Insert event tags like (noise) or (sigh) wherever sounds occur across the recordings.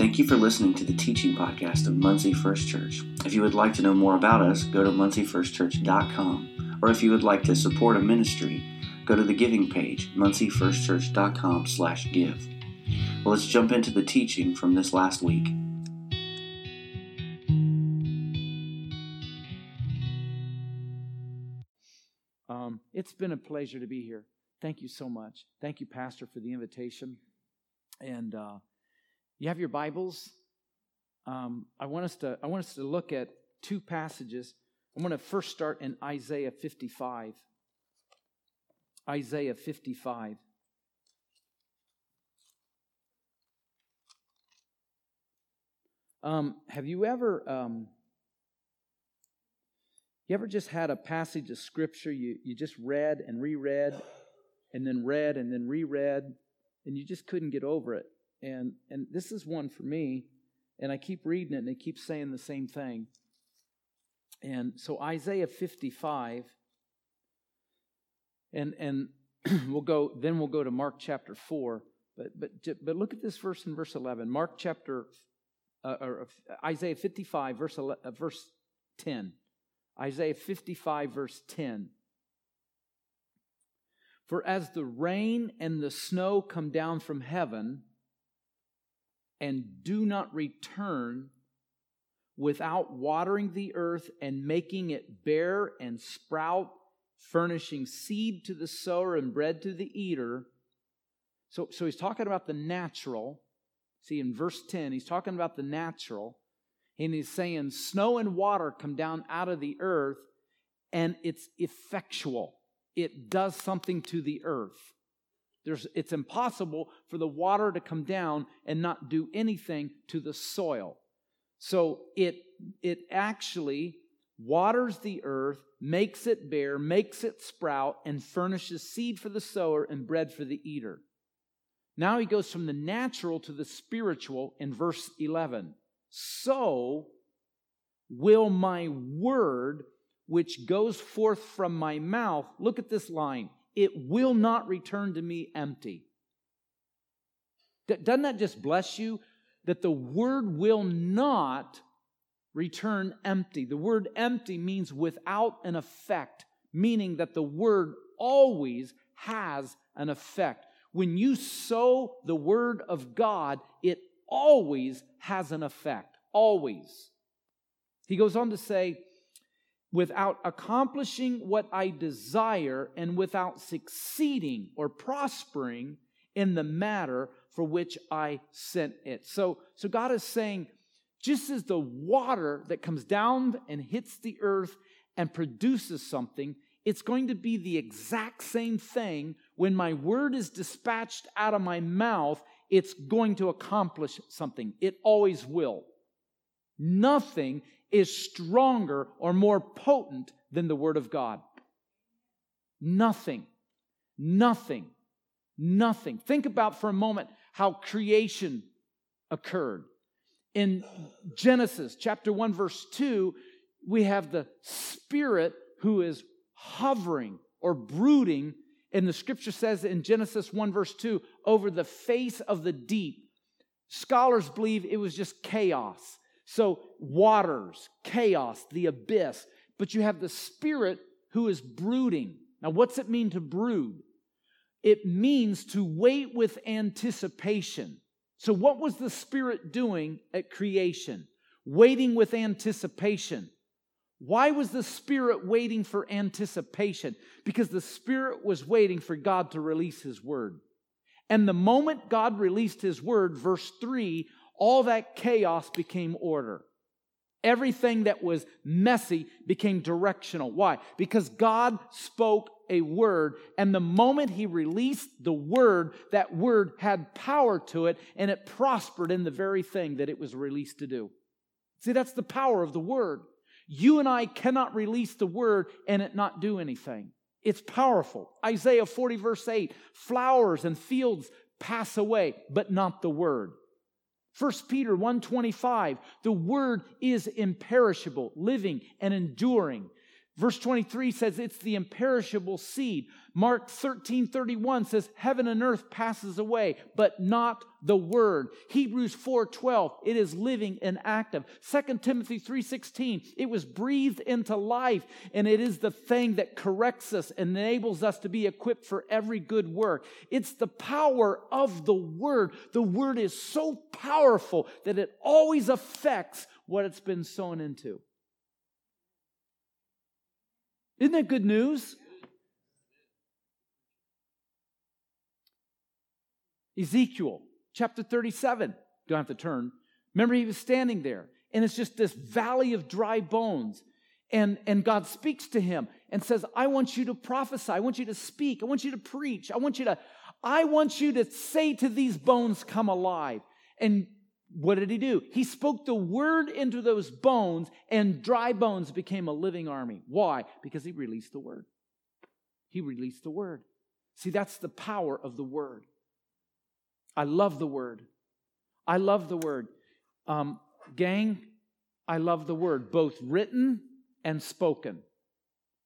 Thank you for listening to the teaching podcast of Muncie First Church. If you would like to know more about us, go to munciefirstchurch.com. Or if you would like to support a ministry, go to the giving page, munciefirstchurch.com slash give. Well, let's jump into the teaching from this last week. Um, it's been a pleasure to be here. Thank you so much. Thank you, Pastor, for the invitation. And uh, you have your Bibles. Um, I want us to I want us to look at two passages. I'm going to first start in Isaiah 55. Isaiah 55. Um, have you ever um, you ever just had a passage of scripture you, you just read and reread and then read and then reread and you just couldn't get over it? And and this is one for me, and I keep reading it and it keeps saying the same thing. And so Isaiah 55, and and (clears throat) we'll go then we'll go to Mark chapter 4. But but but look at this verse in verse 11. Mark chapter uh, or Isaiah 55 verse 11, uh, verse 10. Isaiah 55 verse 10. For as the rain and the snow come down from heaven and do not return without watering the earth and making it bear and sprout, furnishing seed to the sower and bread to the eater. So, so he's talking about the natural. See, in verse 10, he's talking about the natural. And he's saying, snow and water come down out of the earth, and it's effectual. It does something to the earth. There's, it's impossible for the water to come down and not do anything to the soil. So it, it actually waters the earth, makes it bear, makes it sprout, and furnishes seed for the sower and bread for the eater. Now he goes from the natural to the spiritual in verse 11. So will my word, which goes forth from my mouth, look at this line it will not return to me empty. Doesn't that just bless you? That the word will not return empty. The word empty means without an effect, meaning that the word always has an effect. When you sow the word of God, it always has an effect. Always. He goes on to say, without accomplishing what I desire and without succeeding or prospering in the matter for which I sent it. So, so God is saying, just as the water that comes down and hits the earth and produces something, it's going to be the exact same thing when my word is dispatched out of my mouth. It's going to accomplish something. It always will. Nothing is stronger or more potent than the Word of God. Nothing, nothing, nothing. Think about for a moment how creation occurred. In Genesis chapter 1, verse 2, we have the Spirit who is hovering or brooding. And the scripture says in Genesis 1, verse 2, over the face of the deep. Scholars believe it was just chaos. So, waters, chaos, the abyss, but you have the Spirit who is brooding. Now, what's it mean to brood? It means to wait with anticipation. So, what was the Spirit doing at creation? Waiting with anticipation. Why was the Spirit waiting for anticipation? Because the Spirit was waiting for God to release His Word. And the moment God released His Word, verse 3, all that chaos became order. Everything that was messy became directional. Why? Because God spoke a word, and the moment He released the word, that word had power to it, and it prospered in the very thing that it was released to do. See, that's the power of the word. You and I cannot release the word and it not do anything. It's powerful. Isaiah 40, verse 8 flowers and fields pass away, but not the word. 1 Peter 1:25 the word is imperishable living and enduring Verse 23 says it's the imperishable seed. Mark 13 31 says, Heaven and earth passes away, but not the word. Hebrews 4 12, it is living and active. 2 Timothy 3 16, it was breathed into life, and it is the thing that corrects us and enables us to be equipped for every good work. It's the power of the word. The word is so powerful that it always affects what it's been sown into. Isn't that good news? Ezekiel chapter 37. Don't have to turn. Remember, he was standing there, and it's just this valley of dry bones. And, and God speaks to him and says, I want you to prophesy. I want you to speak. I want you to preach. I want you to, I want you to say to these bones, come alive. And what did he do? He spoke the word into those bones, and dry bones became a living army. Why? Because he released the word. He released the word. See, that's the power of the word. I love the word. I love the word. Um, gang, I love the word, both written and spoken.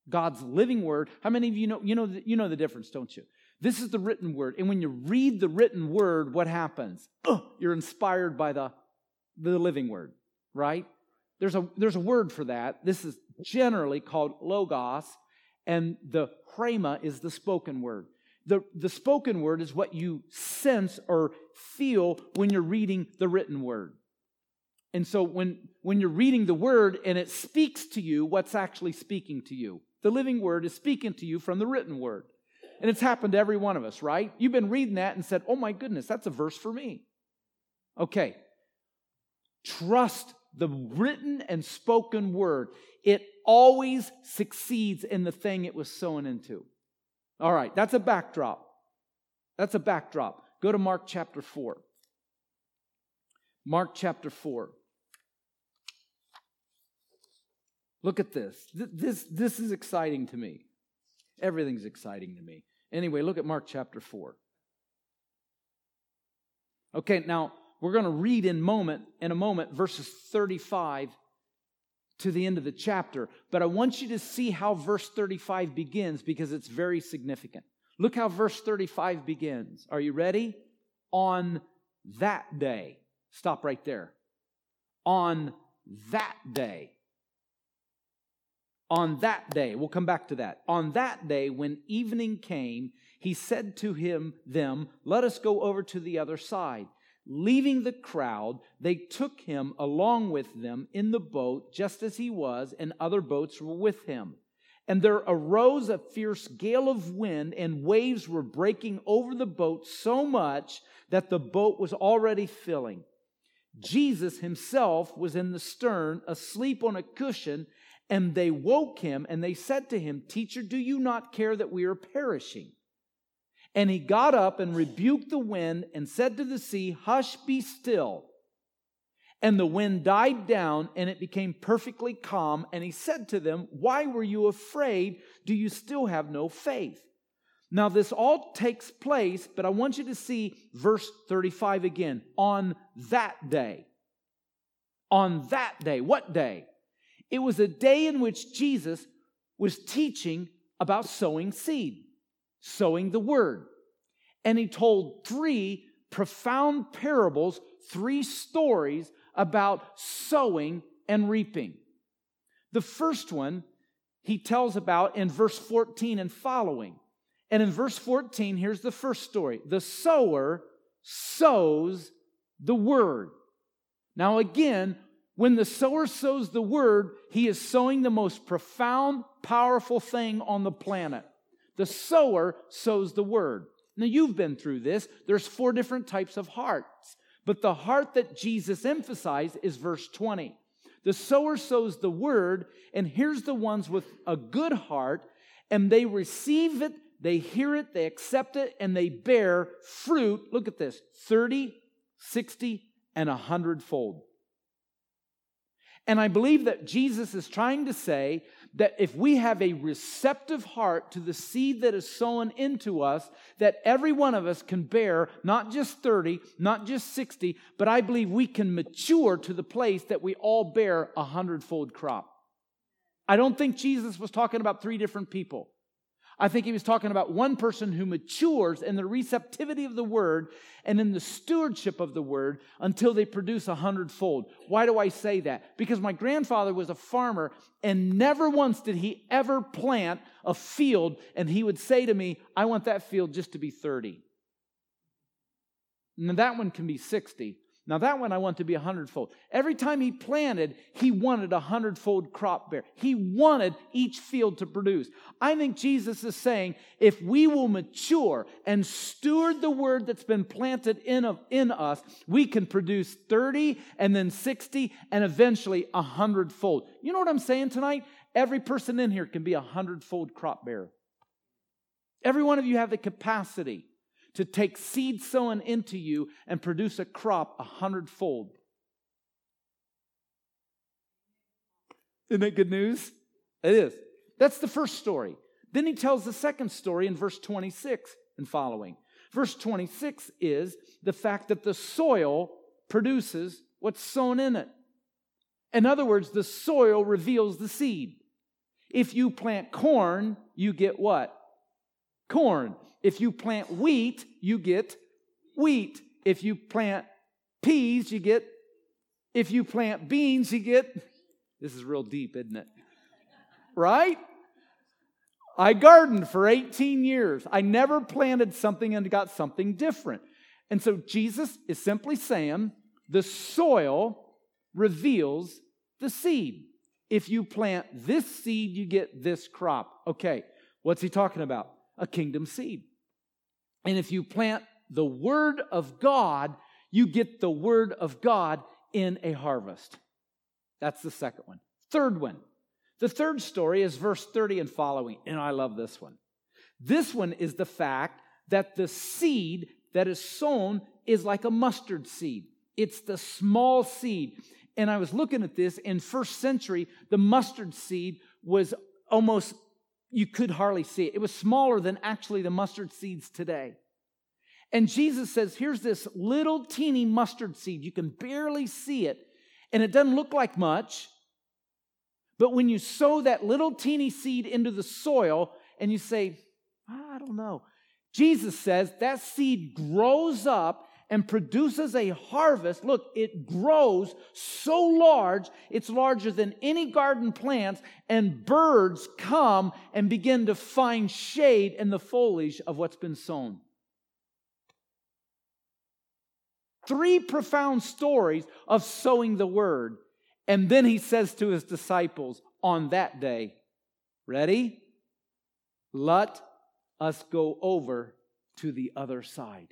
God's living word. How many of you know you know you know the difference, don't you? This is the written word. And when you read the written word, what happens? you're inspired by the, the living word, right? There's a, there's a word for that. This is generally called logos, and the rhema is the spoken word. The, the spoken word is what you sense or feel when you're reading the written word. And so when, when you're reading the word and it speaks to you, what's actually speaking to you? The living word is speaking to you from the written word. And it's happened to every one of us, right? You've been reading that and said, oh my goodness, that's a verse for me. Okay. Trust the written and spoken word. It always succeeds in the thing it was sown into. All right, that's a backdrop. That's a backdrop. Go to Mark chapter 4. Mark chapter 4. Look at this. This, this is exciting to me. Everything's exciting to me. Anyway, look at Mark chapter 4. Okay, now we're going to read in moment in a moment verses 35 to the end of the chapter, but I want you to see how verse 35 begins because it's very significant. Look how verse 35 begins. Are you ready? On that day. Stop right there. On that day. On that day, we'll come back to that. On that day, when evening came, he said to him, them, Let us go over to the other side. Leaving the crowd, they took him along with them in the boat, just as he was, and other boats were with him. And there arose a fierce gale of wind, and waves were breaking over the boat so much that the boat was already filling. Jesus himself was in the stern, asleep on a cushion, and they woke him and they said to him, Teacher, do you not care that we are perishing? And he got up and rebuked the wind and said to the sea, Hush, be still. And the wind died down and it became perfectly calm. And he said to them, Why were you afraid? Do you still have no faith? Now, this all takes place, but I want you to see verse 35 again. On that day. On that day. What day? It was a day in which Jesus was teaching about sowing seed, sowing the word. And he told three profound parables, three stories about sowing and reaping. The first one he tells about in verse 14 and following. And in verse 14, here's the first story the sower sows the word. Now, again, when the sower sows the word, he is sowing the most profound, powerful thing on the planet. The sower sows the word. Now, you've been through this. There's four different types of hearts. But the heart that Jesus emphasized is verse 20. The sower sows the word, and here's the ones with a good heart, and they receive it, they hear it, they accept it, and they bear fruit. Look at this 30, 60, and a hundredfold. And I believe that Jesus is trying to say that if we have a receptive heart to the seed that is sown into us, that every one of us can bear not just 30, not just 60, but I believe we can mature to the place that we all bear a hundredfold crop. I don't think Jesus was talking about three different people. I think he was talking about one person who matures in the receptivity of the word and in the stewardship of the word until they produce a hundredfold. Why do I say that? Because my grandfather was a farmer and never once did he ever plant a field and he would say to me, I want that field just to be 30. And that one can be 60. Now, that one I want to be a hundredfold. Every time he planted, he wanted a hundredfold crop bear. He wanted each field to produce. I think Jesus is saying if we will mature and steward the word that's been planted in, of, in us, we can produce 30 and then 60 and eventually a hundredfold. You know what I'm saying tonight? Every person in here can be a hundredfold crop bearer. Every one of you have the capacity to take seed sown into you and produce a crop a hundredfold. Isn't that good news? It is. That's the first story. Then he tells the second story in verse 26 and following. Verse 26 is the fact that the soil produces what's sown in it. In other words, the soil reveals the seed. If you plant corn, you get what? Corn. If you plant wheat, you get wheat. If you plant peas, you get, if you plant beans, you get, this is real deep, isn't it? Right? I gardened for 18 years. I never planted something and got something different. And so Jesus is simply saying the soil reveals the seed. If you plant this seed, you get this crop. Okay, what's he talking about? A kingdom seed. And if you plant the Word of God, you get the Word of God in a harvest. That's the second one. Third one. The third story is verse 30 and following, and I love this one. This one is the fact that the seed that is sown is like a mustard seed. It's the small seed. And I was looking at this in first century, the mustard seed was almost you could hardly see it. It was smaller than actually the mustard seeds today. And Jesus says, Here's this little teeny mustard seed. You can barely see it, and it doesn't look like much. But when you sow that little teeny seed into the soil and you say, ah, I don't know, Jesus says that seed grows up and produces a harvest. Look, it grows so large, it's larger than any garden plants, and birds come and begin to find shade in the foliage of what's been sown. Three profound stories of sowing the word. And then he says to his disciples on that day, Ready? Let us go over to the other side.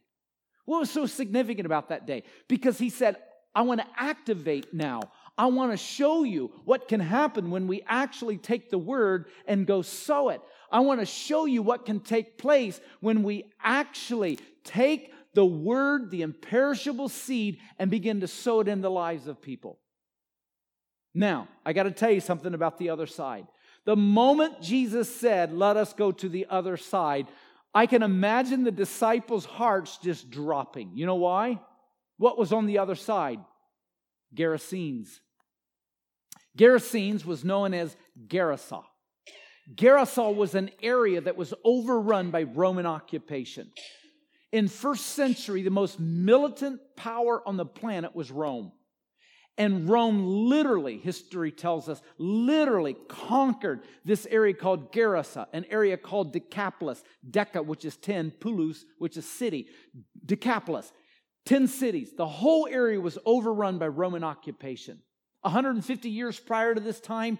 What was so significant about that day? Because he said, I want to activate now. I want to show you what can happen when we actually take the word and go sow it. I want to show you what can take place when we actually take the word, the imperishable seed, and begin to sow it in the lives of people. Now, I got to tell you something about the other side. The moment Jesus said, Let us go to the other side, I can imagine the disciples' hearts just dropping. You know why? What was on the other side? Gerasenes. Gerasenes was known as Gerasa. Gerasa was an area that was overrun by Roman occupation. In first century, the most militant power on the planet was Rome. And Rome literally, history tells us, literally conquered this area called Gerasa, an area called Decapolis. Deca, which is 10, Polis, which is city. Decapolis, 10 cities. The whole area was overrun by Roman occupation. 150 years prior to this time,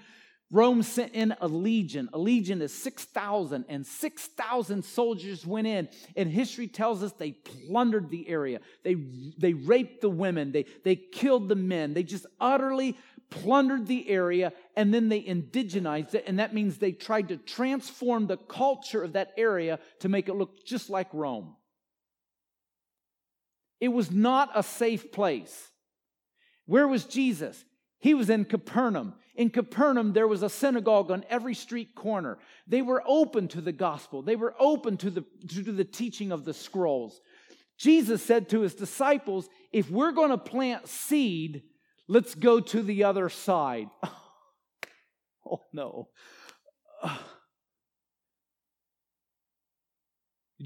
Rome sent in a legion. A legion is 6,000, and 6,000 soldiers went in. And history tells us they plundered the area. They, they raped the women. They, they killed the men. They just utterly plundered the area, and then they indigenized it. And that means they tried to transform the culture of that area to make it look just like Rome. It was not a safe place. Where was Jesus? He was in Capernaum. In Capernaum, there was a synagogue on every street corner. They were open to the gospel, they were open to the, to the teaching of the scrolls. Jesus said to his disciples, If we're going to plant seed, let's go to the other side. (laughs) Oh, no. Do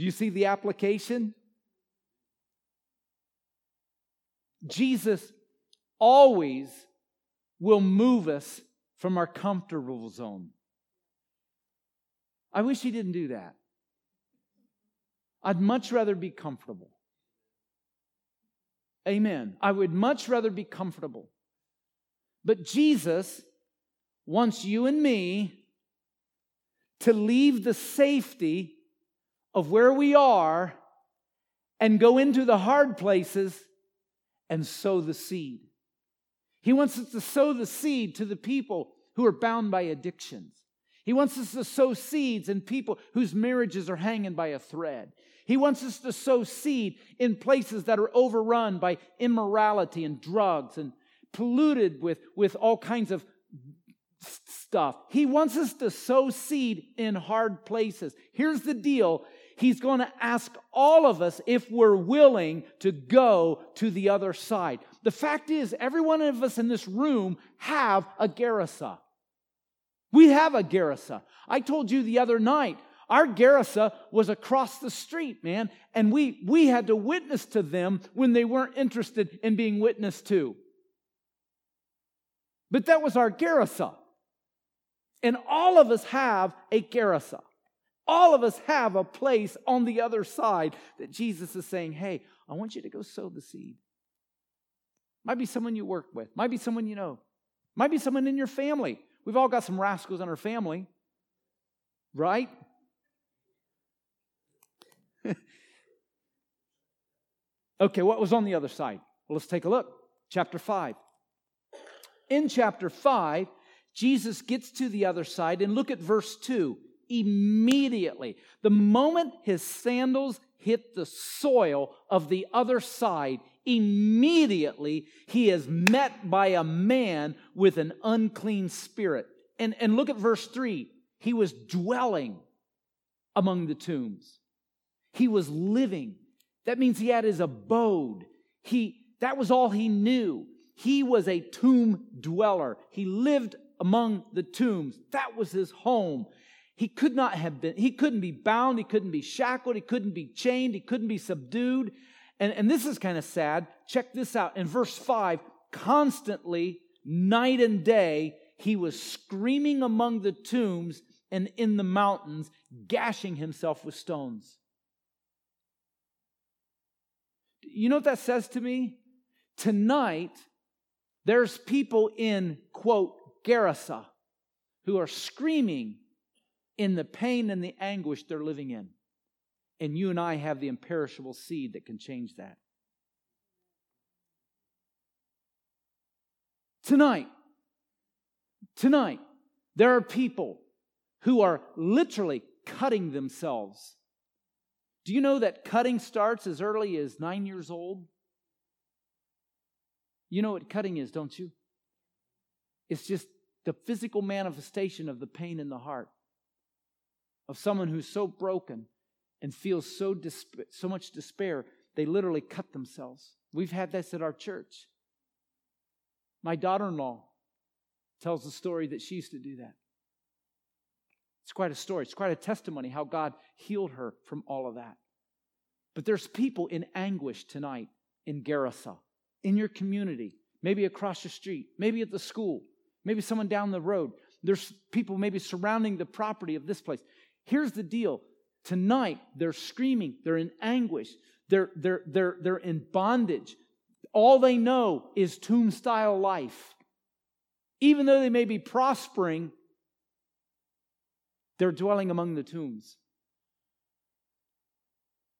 you see the application? Jesus always will move us from our comfortable zone. I wish he didn't do that. I'd much rather be comfortable. Amen. I would much rather be comfortable. But Jesus wants you and me to leave the safety of where we are and go into the hard places and sow the seed. He wants us to sow the seed to the people who are bound by addictions. He wants us to sow seeds in people whose marriages are hanging by a thread. He wants us to sow seed in places that are overrun by immorality and drugs and polluted with, with all kinds of stuff. He wants us to sow seed in hard places. Here's the deal He's going to ask all of us if we're willing to go to the other side. The fact is, every one of us in this room have a Gerasa. We have a Gerasa. I told you the other night, our Gerasa was across the street, man, and we, we had to witness to them when they weren't interested in being witnessed to. But that was our Gerasa. And all of us have a Gerasa. All of us have a place on the other side that Jesus is saying, Hey, I want you to go sow the seed. Might be someone you work with, might be someone you know, might be someone in your family. We've all got some rascals in our family, right? (laughs) okay, what was on the other side? Well, let's take a look. Chapter 5. In chapter 5, Jesus gets to the other side, and look at verse 2 immediately. The moment his sandals hit the soil of the other side, immediately he is met by a man with an unclean spirit. And, and look at verse 3. He was dwelling among the tombs. He was living. That means he had his abode. He that was all he knew. He was a tomb dweller. He lived among the tombs. That was his home. He could not have been, he couldn't be bound, he couldn't be shackled, he couldn't be chained, he couldn't be subdued. And, and this is kind of sad. Check this out. In verse 5, constantly, night and day, he was screaming among the tombs and in the mountains, gashing himself with stones. You know what that says to me? Tonight, there's people in, quote, Gerasa who are screaming in the pain and the anguish they're living in. And you and I have the imperishable seed that can change that. Tonight, tonight, there are people who are literally cutting themselves. Do you know that cutting starts as early as nine years old? You know what cutting is, don't you? It's just the physical manifestation of the pain in the heart of someone who's so broken and feel so, desp- so much despair, they literally cut themselves. We've had this at our church. My daughter in law tells the story that she used to do that. It's quite a story. It's quite a testimony how God healed her from all of that. But there's people in anguish tonight in Gerasa, in your community, maybe across the street, maybe at the school, maybe someone down the road. There's people maybe surrounding the property of this place. Here's the deal tonight they're screaming, they're in anguish, they're, they're, they're, they're in bondage. All they know is tomb style life. Even though they may be prospering, they're dwelling among the tombs.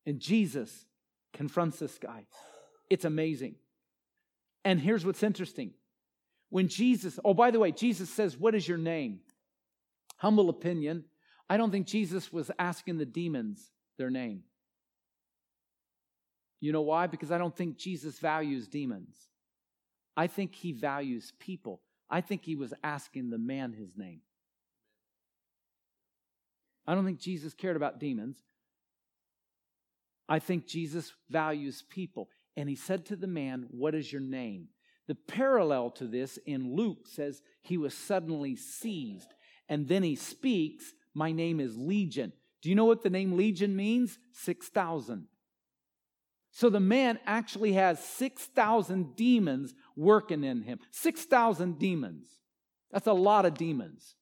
And Jesus confronts this guy. It's amazing. And here's what's interesting. When Jesus, oh, by the way, Jesus says, What is your name? Humble opinion. I don't think Jesus was asking the demons their name. You know why? Because I don't think Jesus values demons. I think he values people. I think he was asking the man his name. I don't think Jesus cared about demons. I think Jesus values people. And he said to the man, What is your name? The parallel to this in Luke says he was suddenly seized. And then he speaks, My name is Legion. Do you know what the name Legion means? 6,000. So the man actually has 6,000 demons working in him. 6,000 demons. That's a lot of demons.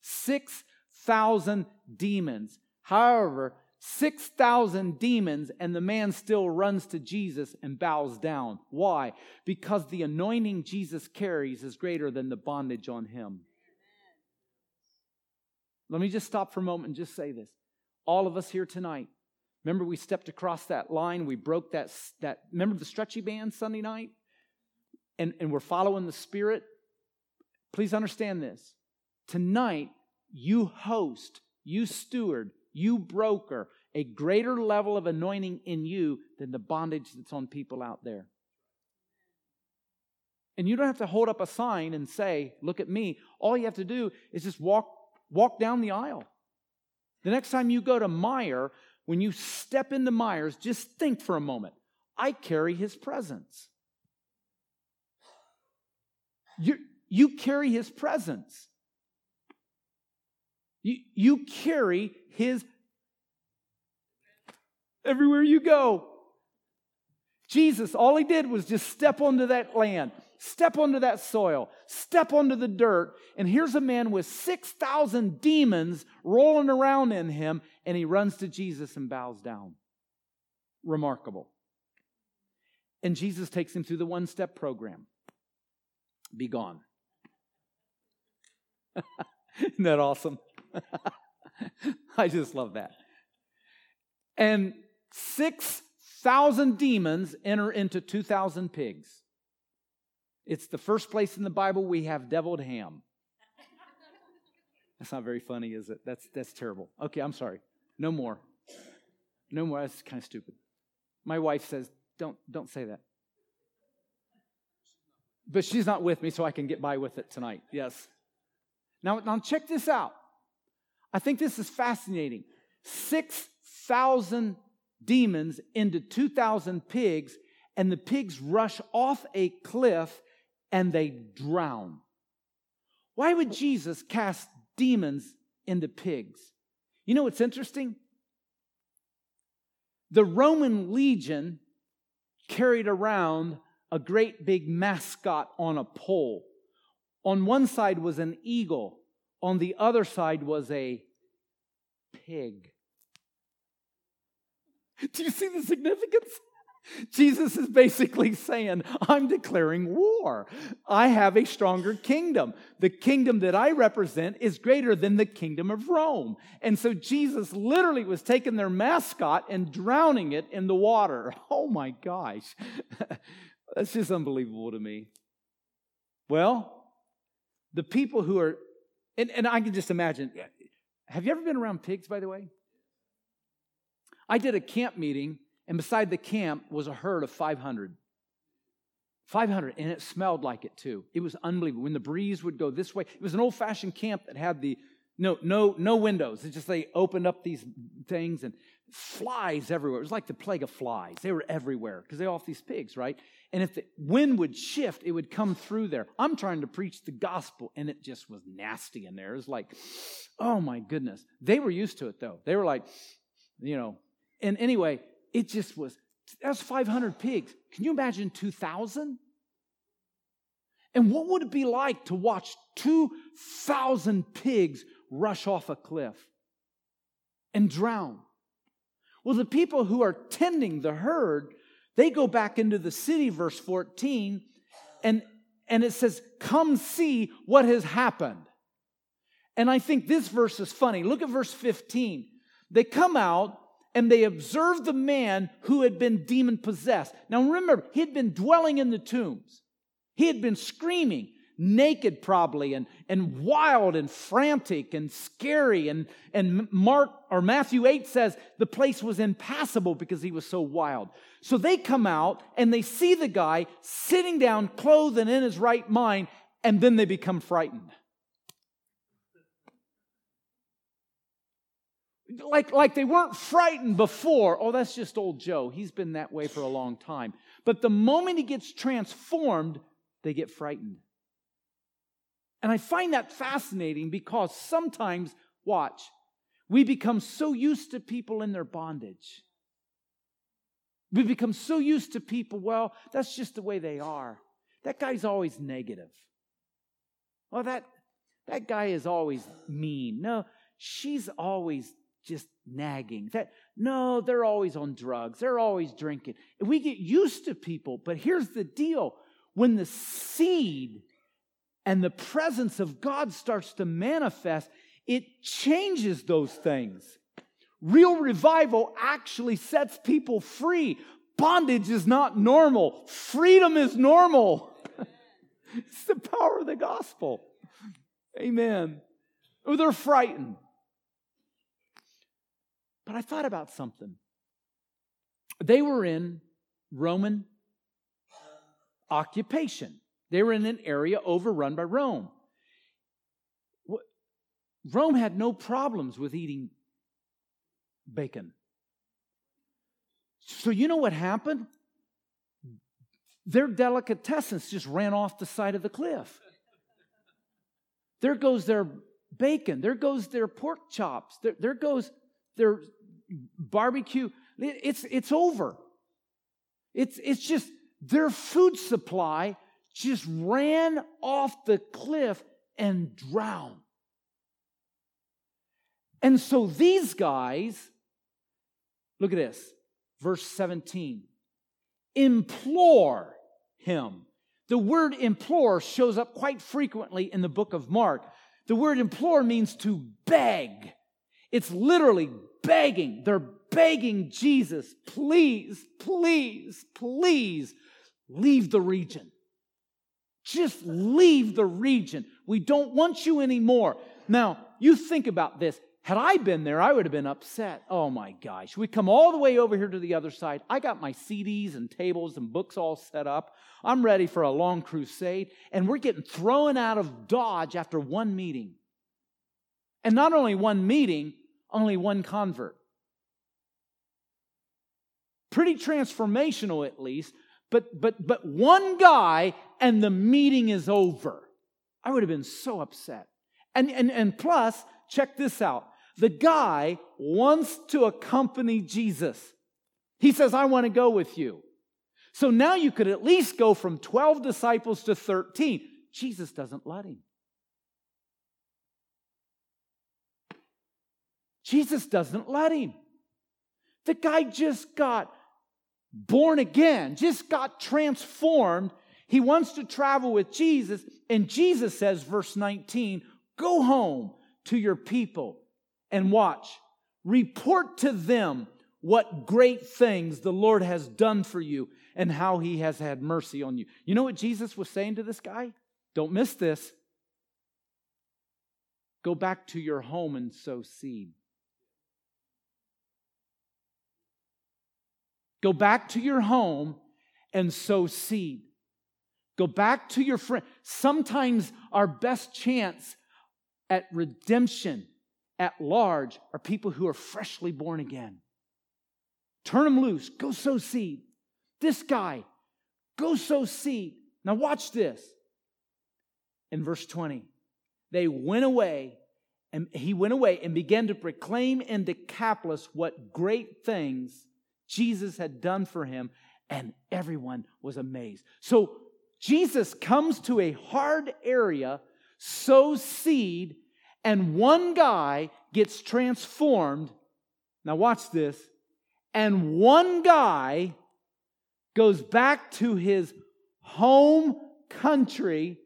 6,000 demons. However, 6,000 demons, and the man still runs to Jesus and bows down. Why? Because the anointing Jesus carries is greater than the bondage on him. Let me just stop for a moment and just say this. All of us here tonight, remember we stepped across that line, we broke that, that remember the stretchy band Sunday night? And, and we're following the Spirit. Please understand this. Tonight, you host, you steward, you broker a greater level of anointing in you than the bondage that's on people out there. And you don't have to hold up a sign and say, Look at me. All you have to do is just walk, walk down the aisle. The next time you go to Meijer, when you step into Meijer's, just think for a moment I carry his presence. You, you carry his presence. You, you carry his everywhere you go. Jesus, all he did was just step onto that land, step onto that soil, step onto the dirt, and here's a man with 6,000 demons rolling around in him, and he runs to Jesus and bows down. Remarkable. And Jesus takes him through the one step program be gone. (laughs) Isn't that awesome? (laughs) I just love that. And 6,000 demons enter into 2,000 pigs. It's the first place in the Bible we have deviled ham. That's not very funny, is it? That's, that's terrible. Okay, I'm sorry. No more. No more. That's kind of stupid. My wife says, don't, don't say that. But she's not with me, so I can get by with it tonight. Yes. Now, now check this out. I think this is fascinating. 6,000 demons into 2,000 pigs, and the pigs rush off a cliff and they drown. Why would Jesus cast demons into pigs? You know what's interesting? The Roman legion carried around a great big mascot on a pole. On one side was an eagle, on the other side was a pig. Do you see the significance? Jesus is basically saying, I'm declaring war. I have a stronger kingdom. The kingdom that I represent is greater than the kingdom of Rome. And so Jesus literally was taking their mascot and drowning it in the water. Oh my gosh. (laughs) That's just unbelievable to me. Well, the people who are, and, and I can just imagine, have you ever been around pigs, by the way? I did a camp meeting, and beside the camp was a herd of 500. 500, and it smelled like it too. It was unbelievable. When the breeze would go this way, it was an old fashioned camp that had the no, no, no windows. It just they opened up these things and flies everywhere. It was like the plague of flies. They were everywhere because they off these pigs, right? And if the wind would shift, it would come through there. I'm trying to preach the gospel, and it just was nasty in there. It was like, oh my goodness. They were used to it though. They were like, you know. And anyway, it just was. That's 500 pigs. Can you imagine 2,000? And what would it be like to watch 2,000 pigs rush off a cliff and drown? Well, the people who are tending the herd, they go back into the city, verse 14, and, and it says, Come see what has happened. And I think this verse is funny. Look at verse 15. They come out and they observed the man who had been demon possessed. Now remember, he had been dwelling in the tombs. He had been screaming, naked probably, and, and wild and frantic and scary. And, and Mark or Matthew 8 says the place was impassable because he was so wild. So they come out and they see the guy sitting down, clothed and in his right mind, and then they become frightened. Like, like they weren't frightened before. Oh, that's just old Joe. He's been that way for a long time. But the moment he gets transformed, they get frightened. And I find that fascinating because sometimes, watch, we become so used to people in their bondage. We become so used to people, well, that's just the way they are. That guy's always negative. Well, that, that guy is always mean. No, she's always just nagging. That no, they're always on drugs. They're always drinking. We get used to people, but here's the deal. When the seed and the presence of God starts to manifest, it changes those things. Real revival actually sets people free. Bondage is not normal, freedom is normal. (laughs) it's the power of the gospel. Amen. Or they're frightened. But I thought about something. They were in Roman occupation. They were in an area overrun by Rome. Rome had no problems with eating bacon. So, you know what happened? Their delicatessens just ran off the side of the cliff. There goes their bacon. There goes their pork chops. There, there goes their barbecue. It's, it's over. It's, it's just their food supply just ran off the cliff and drowned. And so these guys, look at this, verse 17, implore him. The word implore shows up quite frequently in the book of Mark. The word implore means to beg. It's literally begging. They're begging Jesus, please, please, please leave the region. Just leave the region. We don't want you anymore. Now, you think about this. Had I been there, I would have been upset. Oh my gosh. We come all the way over here to the other side. I got my CDs and tables and books all set up. I'm ready for a long crusade. And we're getting thrown out of Dodge after one meeting. And not only one meeting, only one convert. Pretty transformational, at least. But, but, but one guy and the meeting is over. I would have been so upset. And, and, and plus, check this out the guy wants to accompany Jesus. He says, I want to go with you. So now you could at least go from 12 disciples to 13. Jesus doesn't let him. Jesus doesn't let him. The guy just got born again, just got transformed. He wants to travel with Jesus. And Jesus says, verse 19, go home to your people and watch. Report to them what great things the Lord has done for you and how he has had mercy on you. You know what Jesus was saying to this guy? Don't miss this. Go back to your home and sow seed. Go back to your home and sow seed. Go back to your friend. Sometimes our best chance at redemption at large are people who are freshly born again. Turn them loose. Go sow seed. This guy, go sow seed. Now, watch this. In verse 20, they went away, and he went away and began to proclaim in Decapolis what great things Jesus had done for him, and everyone was amazed. So, Jesus comes to a hard area, sows seed, and one guy gets transformed. Now, watch this. And one guy goes back to his home country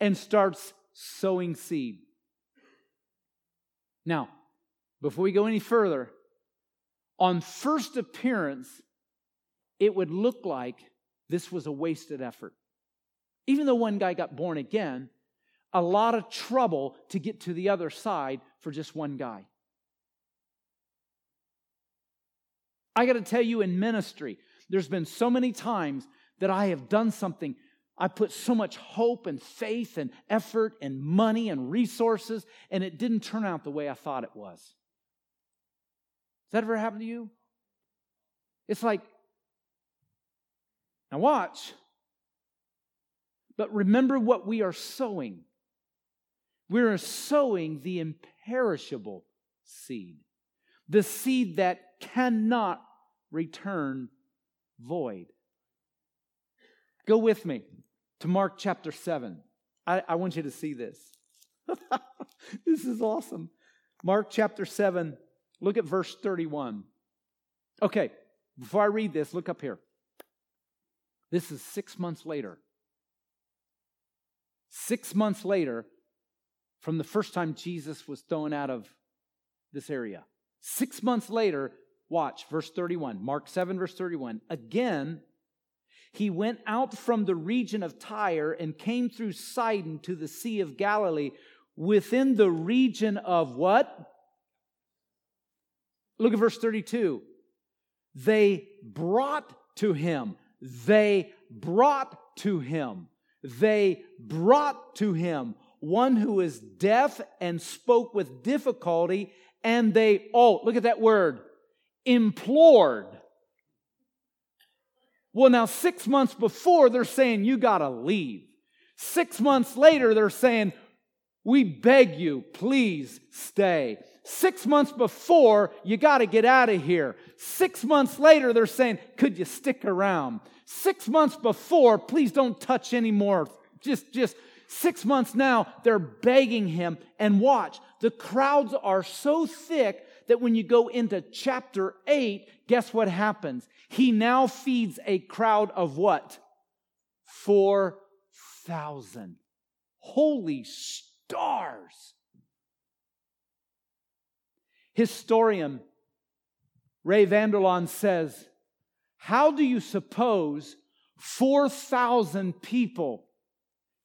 and starts sowing seed. Now, before we go any further, on first appearance, it would look like this was a wasted effort. Even though one guy got born again, a lot of trouble to get to the other side for just one guy. I got to tell you, in ministry, there's been so many times that I have done something. I put so much hope and faith and effort and money and resources, and it didn't turn out the way I thought it was. That ever happened to you? It's like, now watch, but remember what we are sowing. We're sowing the imperishable seed, the seed that cannot return void. Go with me to Mark chapter 7. I, I want you to see this. (laughs) this is awesome. Mark chapter 7, look at verse 31. Okay, before I read this, look up here. This is six months later. Six months later, from the first time Jesus was thrown out of this area. Six months later, watch verse 31, Mark 7, verse 31. Again, he went out from the region of Tyre and came through Sidon to the Sea of Galilee within the region of what? Look at verse 32. They brought to him, they brought to him, they brought to him one who is deaf and spoke with difficulty, and they, oh, look at that word, implored. Well, now, six months before, they're saying, you got to leave. Six months later, they're saying, we beg you, please stay. Six months before, you got to get out of here. Six months later, they're saying, could you stick around? Six months before, please don't touch anymore. Just, just six months now, they're begging him. And watch, the crowds are so thick that when you go into chapter 8, guess what happens? He now feeds a crowd of what? 4,000. Holy stars. Historian Ray Vander Laan says, How do you suppose 4,000 people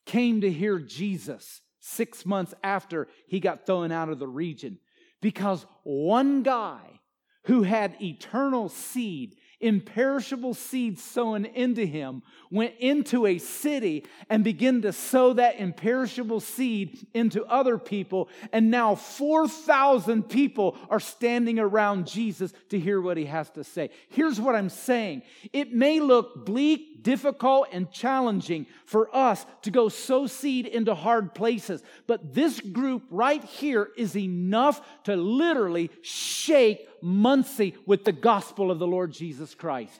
came to hear Jesus six months after he got thrown out of the region? Because one guy who had eternal seed imperishable seed sown into him, went into a city and began to sow that imperishable seed into other people. And now 4,000 people are standing around Jesus to hear what he has to say. Here's what I'm saying it may look bleak, difficult, and challenging for us to go sow seed into hard places, but this group right here is enough to literally shake Muncie with the gospel of the Lord Jesus Christ.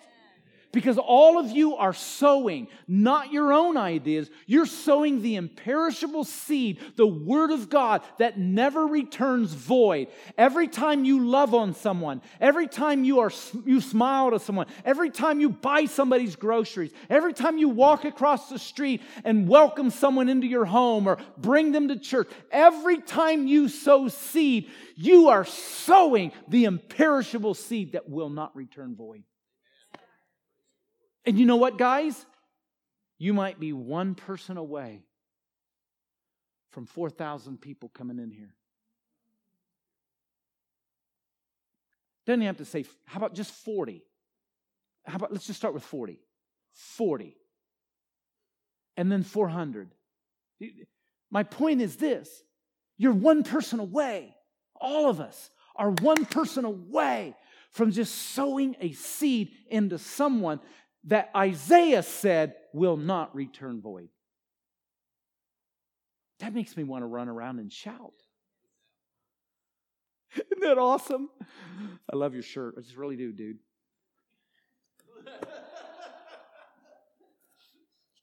Because all of you are sowing not your own ideas, you're sowing the imperishable seed, the Word of God that never returns void. Every time you love on someone, every time you, are, you smile to someone, every time you buy somebody's groceries, every time you walk across the street and welcome someone into your home or bring them to church, every time you sow seed, you are sowing the imperishable seed that will not return void. And you know what, guys? You might be one person away from 4,000 people coming in here. Doesn't have to say, how about just 40? How about, let's just start with 40. 40. And then 400. My point is this you're one person away. All of us are one person away from just sowing a seed into someone that Isaiah said will not return void. That makes me want to run around and shout. (laughs) Isn't that awesome? I love your shirt. I just really do, dude.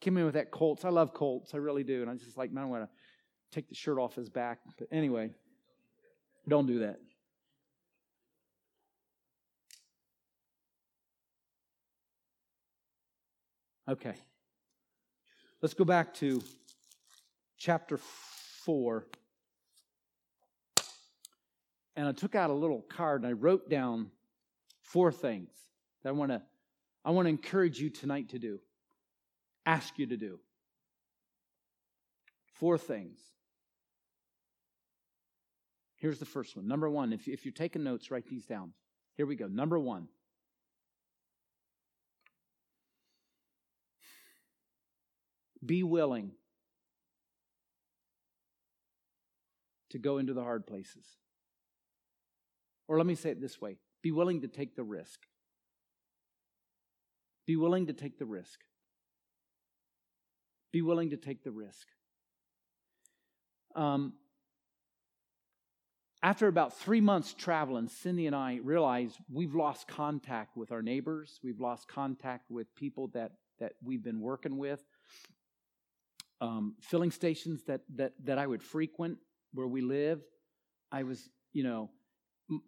Came in with that Colts. I love Colts. I really do. And I just like, man, I want to take the shirt off his back. But anyway, don't do that. Okay. Let's go back to chapter 4. And I took out a little card and I wrote down four things that I want to I want to encourage you tonight to do. Ask you to do. Four things. Here's the first one. Number one, if, if you're taking notes, write these down. Here we go. Number one Be willing to go into the hard places. Or let me say it this way be willing to take the risk. Be willing to take the risk. Be willing to take the risk. Um, after about three months traveling, Cindy and I realized we've lost contact with our neighbors. We've lost contact with people that, that we've been working with. Um, filling stations that, that, that I would frequent where we live. I was, you know,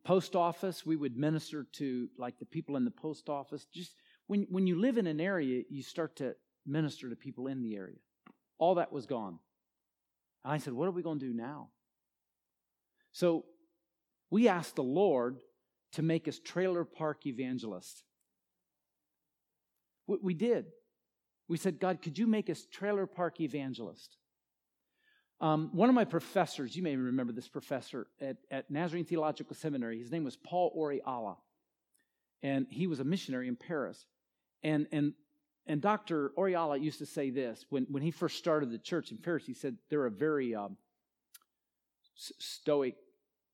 post office, we would minister to like the people in the post office. Just when, when you live in an area, you start to minister to people in the area. All that was gone. And I said, What are we going to do now? So we asked the Lord to make us trailer park evangelists. We did. We said, God, could you make us trailer park evangelists? Um, one of my professors, you may remember this professor at, at Nazarene Theological Seminary, his name was Paul Orjala. And he was a missionary in Paris. And, and, and Dr. Orjala used to say this when, when he first started the church in Paris. He said they're a very um, stoic,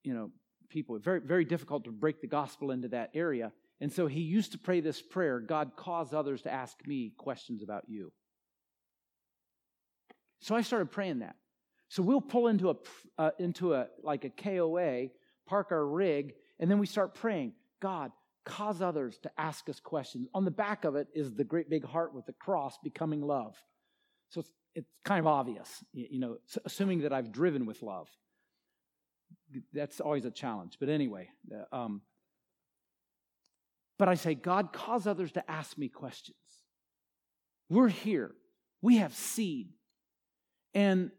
you know, people. Very, very difficult to break the gospel into that area. And so he used to pray this prayer God, cause others to ask me questions about you. So I started praying that. So we'll pull into a uh, into a like a KOA, park our rig, and then we start praying. God, cause others to ask us questions. On the back of it is the great big heart with the cross becoming love. So it's, it's kind of obvious, you know, assuming that I've driven with love. That's always a challenge. But anyway, uh, um, but I say, God, cause others to ask me questions. We're here. We have seed. And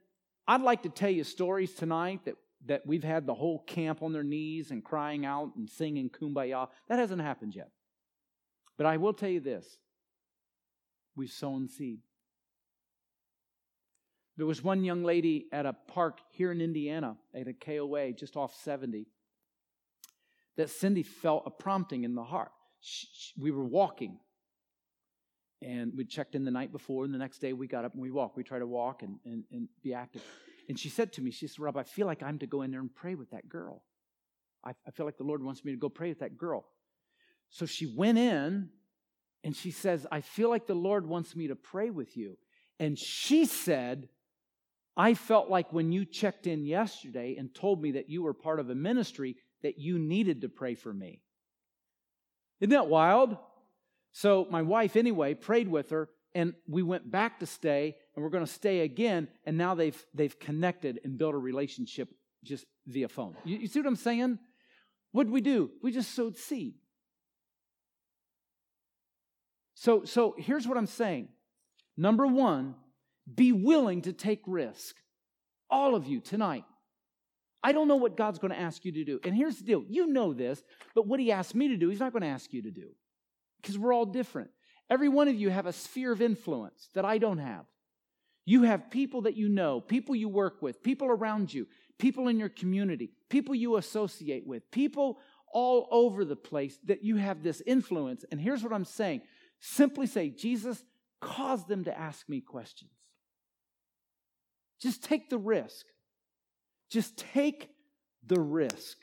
I'd like to tell you stories tonight that, that we've had the whole camp on their knees and crying out and singing kumbaya. That hasn't happened yet. But I will tell you this we've sown seed. There was one young lady at a park here in Indiana at a KOA just off 70 that Cindy felt a prompting in the heart. We were walking and we checked in the night before, and the next day we got up and we walked. We tried to walk and, and, and be active. And she said to me, she said, Rob, I feel like I'm to go in there and pray with that girl. I, I feel like the Lord wants me to go pray with that girl. So she went in and she says, I feel like the Lord wants me to pray with you. And she said, I felt like when you checked in yesterday and told me that you were part of a ministry, that you needed to pray for me. Isn't that wild? So my wife, anyway, prayed with her, and we went back to stay, and we're going to stay again. And now they've they've connected and built a relationship just via phone. You, you see what I'm saying? What did we do? We just sowed seed. So so here's what I'm saying. Number one, be willing to take risk. All of you tonight. I don't know what God's going to ask you to do. And here's the deal you know this, but what He asked me to do, He's not going to ask you to do because we're all different. Every one of you have a sphere of influence that I don't have. You have people that you know, people you work with, people around you, people in your community, people you associate with, people all over the place that you have this influence. And here's what I'm saying simply say, Jesus, cause them to ask me questions. Just take the risk. Just take the risk.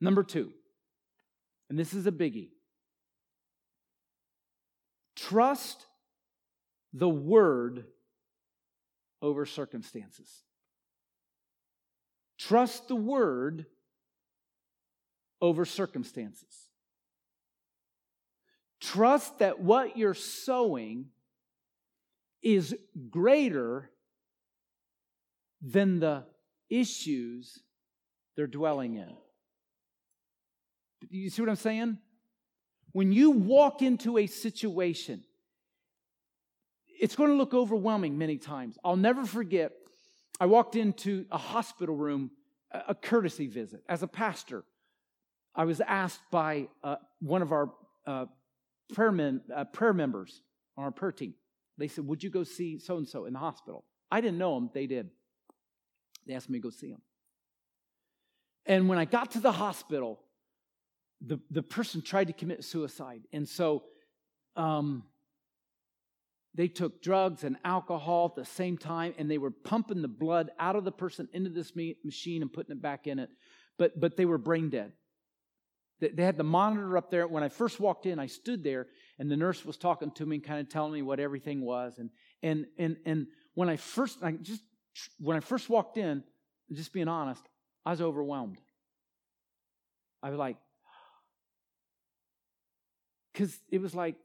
Number two, and this is a biggie trust the word over circumstances. Trust the word over circumstances. Trust that what you're sowing is greater than the issues they're dwelling in. You see what I'm saying? When you walk into a situation, it's going to look overwhelming many times. I'll never forget, I walked into a hospital room, a courtesy visit. As a pastor, I was asked by uh, one of our uh, prayer, men, uh, prayer members on our prayer team. They said, Would you go see so and so in the hospital? I didn't know them, they did. They asked me to go see him. And when I got to the hospital, the, the person tried to commit suicide. And so um, they took drugs and alcohol at the same time, and they were pumping the blood out of the person into this machine and putting it back in it. But, but they were brain dead. They had the monitor up there. When I first walked in, I stood there, and the nurse was talking to me and kind of telling me what everything was. And, and, and, and when I first, I just when I first walked in, just being honest, I was overwhelmed. I was like, because it was like,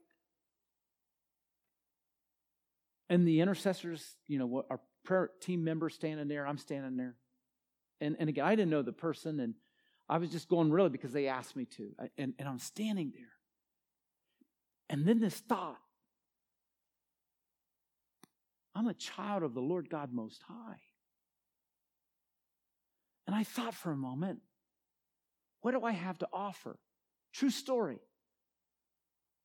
and the intercessors, you know, our prayer team members standing there, I'm standing there. And, and again, I didn't know the person, and I was just going really because they asked me to. And, and I'm standing there. And then this thought I'm a child of the Lord God Most High. And I thought for a moment, what do I have to offer? True story.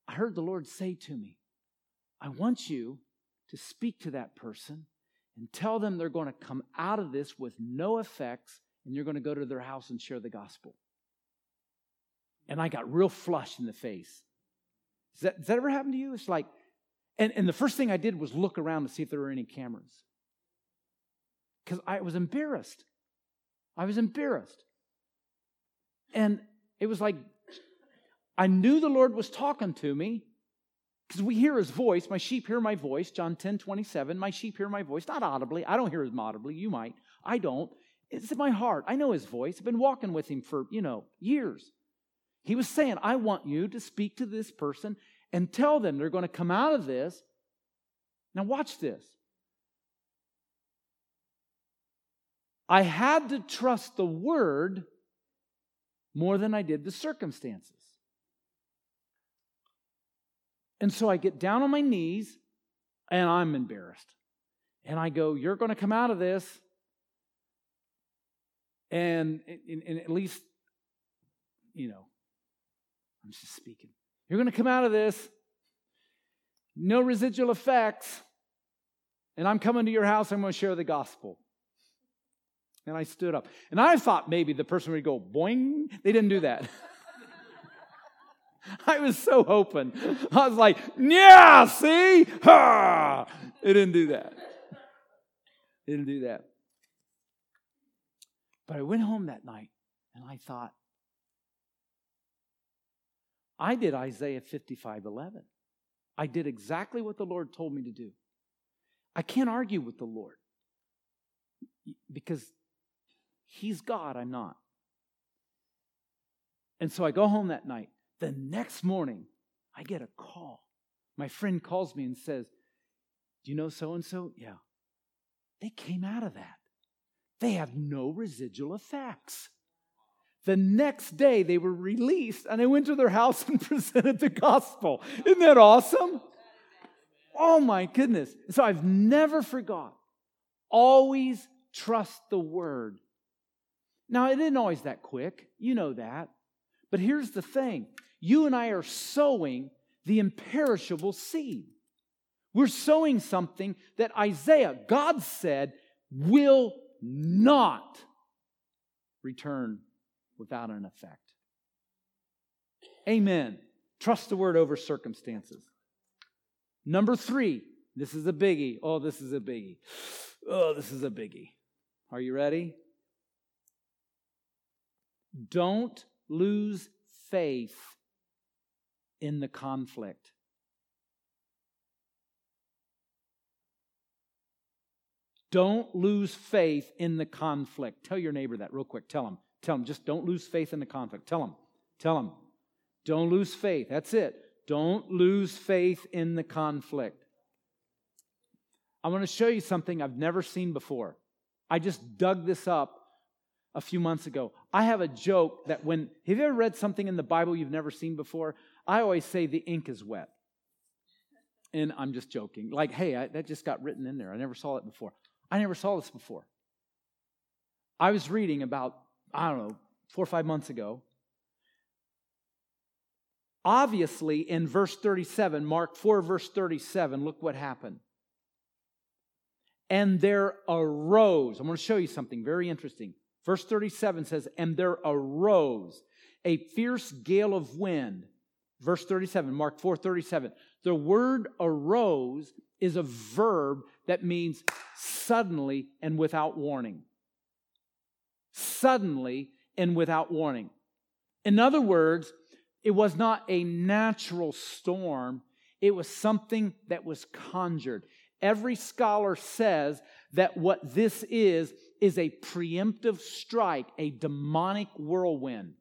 I heard the Lord say to me, I want you to speak to that person and tell them they're going to come out of this with no effects and you're going to go to their house and share the gospel. And I got real flushed in the face. Does that, does that ever happen to you? It's like, and, and the first thing I did was look around to see if there were any cameras. Because I was embarrassed. I was embarrassed. And it was like, I knew the Lord was talking to me because we hear his voice. My sheep hear my voice, John 10 27. My sheep hear my voice, not audibly. I don't hear him audibly. You might. I don't. It's in my heart. I know his voice. I've been walking with him for, you know, years. He was saying, I want you to speak to this person and tell them they're going to come out of this. Now, watch this. I had to trust the word more than I did the circumstances. And so I get down on my knees and I'm embarrassed. And I go, You're going to come out of this. And, and, and at least, you know, I'm just speaking. You're going to come out of this, no residual effects, and I'm coming to your house. I'm going to share the gospel. And I stood up. And I thought maybe the person would go boing. They didn't do that. (laughs) I was so hoping. I was like, yeah, see? Ha! It didn't do that. It didn't do that. But I went home that night and I thought, I did Isaiah 55 11. I did exactly what the Lord told me to do. I can't argue with the Lord because He's God, I'm not. And so I go home that night. The next morning, I get a call. My friend calls me and says, Do you know so and so? Yeah. They came out of that. They have no residual effects. The next day, they were released, and I went to their house and (laughs) presented the gospel. Isn't that awesome? Oh my goodness. So I've never forgot. Always trust the word. Now, it isn't always that quick. You know that. But here's the thing you and I are sowing the imperishable seed. We're sowing something that Isaiah, God said, will not return without an effect. Amen. Trust the word over circumstances. Number three, this is a biggie. Oh, this is a biggie. Oh, this is a biggie. Are you ready? Don't lose faith in the conflict. Don't lose faith in the conflict. Tell your neighbor that real quick. Tell him. Tell them, just don't lose faith in the conflict. Tell them, tell them, don't lose faith. That's it. Don't lose faith in the conflict. I want to show you something I've never seen before. I just dug this up a few months ago. I have a joke that when, have you ever read something in the Bible you've never seen before? I always say the ink is wet. And I'm just joking. Like, hey, I, that just got written in there. I never saw it before. I never saw this before. I was reading about I don't know, four or five months ago. Obviously, in verse 37, Mark 4, verse 37, look what happened. And there arose, I'm going to show you something very interesting. Verse 37 says, And there arose a fierce gale of wind. Verse 37, Mark 4 37. The word arose is a verb that means suddenly and without warning suddenly and without warning. In other words, it was not a natural storm, it was something that was conjured. Every scholar says that what this is, is a preemptive strike, a demonic whirlwind.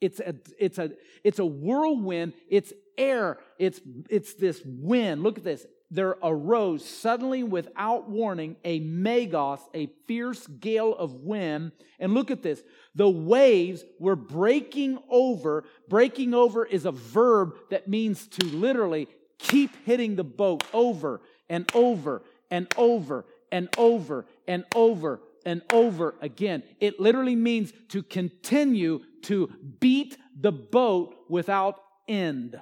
It's a, it's a, it's a whirlwind, it's air, it's, it's this wind. Look at this. There arose suddenly without warning a megas, a fierce gale of wind. And look at this. The waves were breaking over. Breaking over is a verb that means to literally keep hitting the boat over and over and over and over and over and over again. It literally means to continue to beat the boat without end.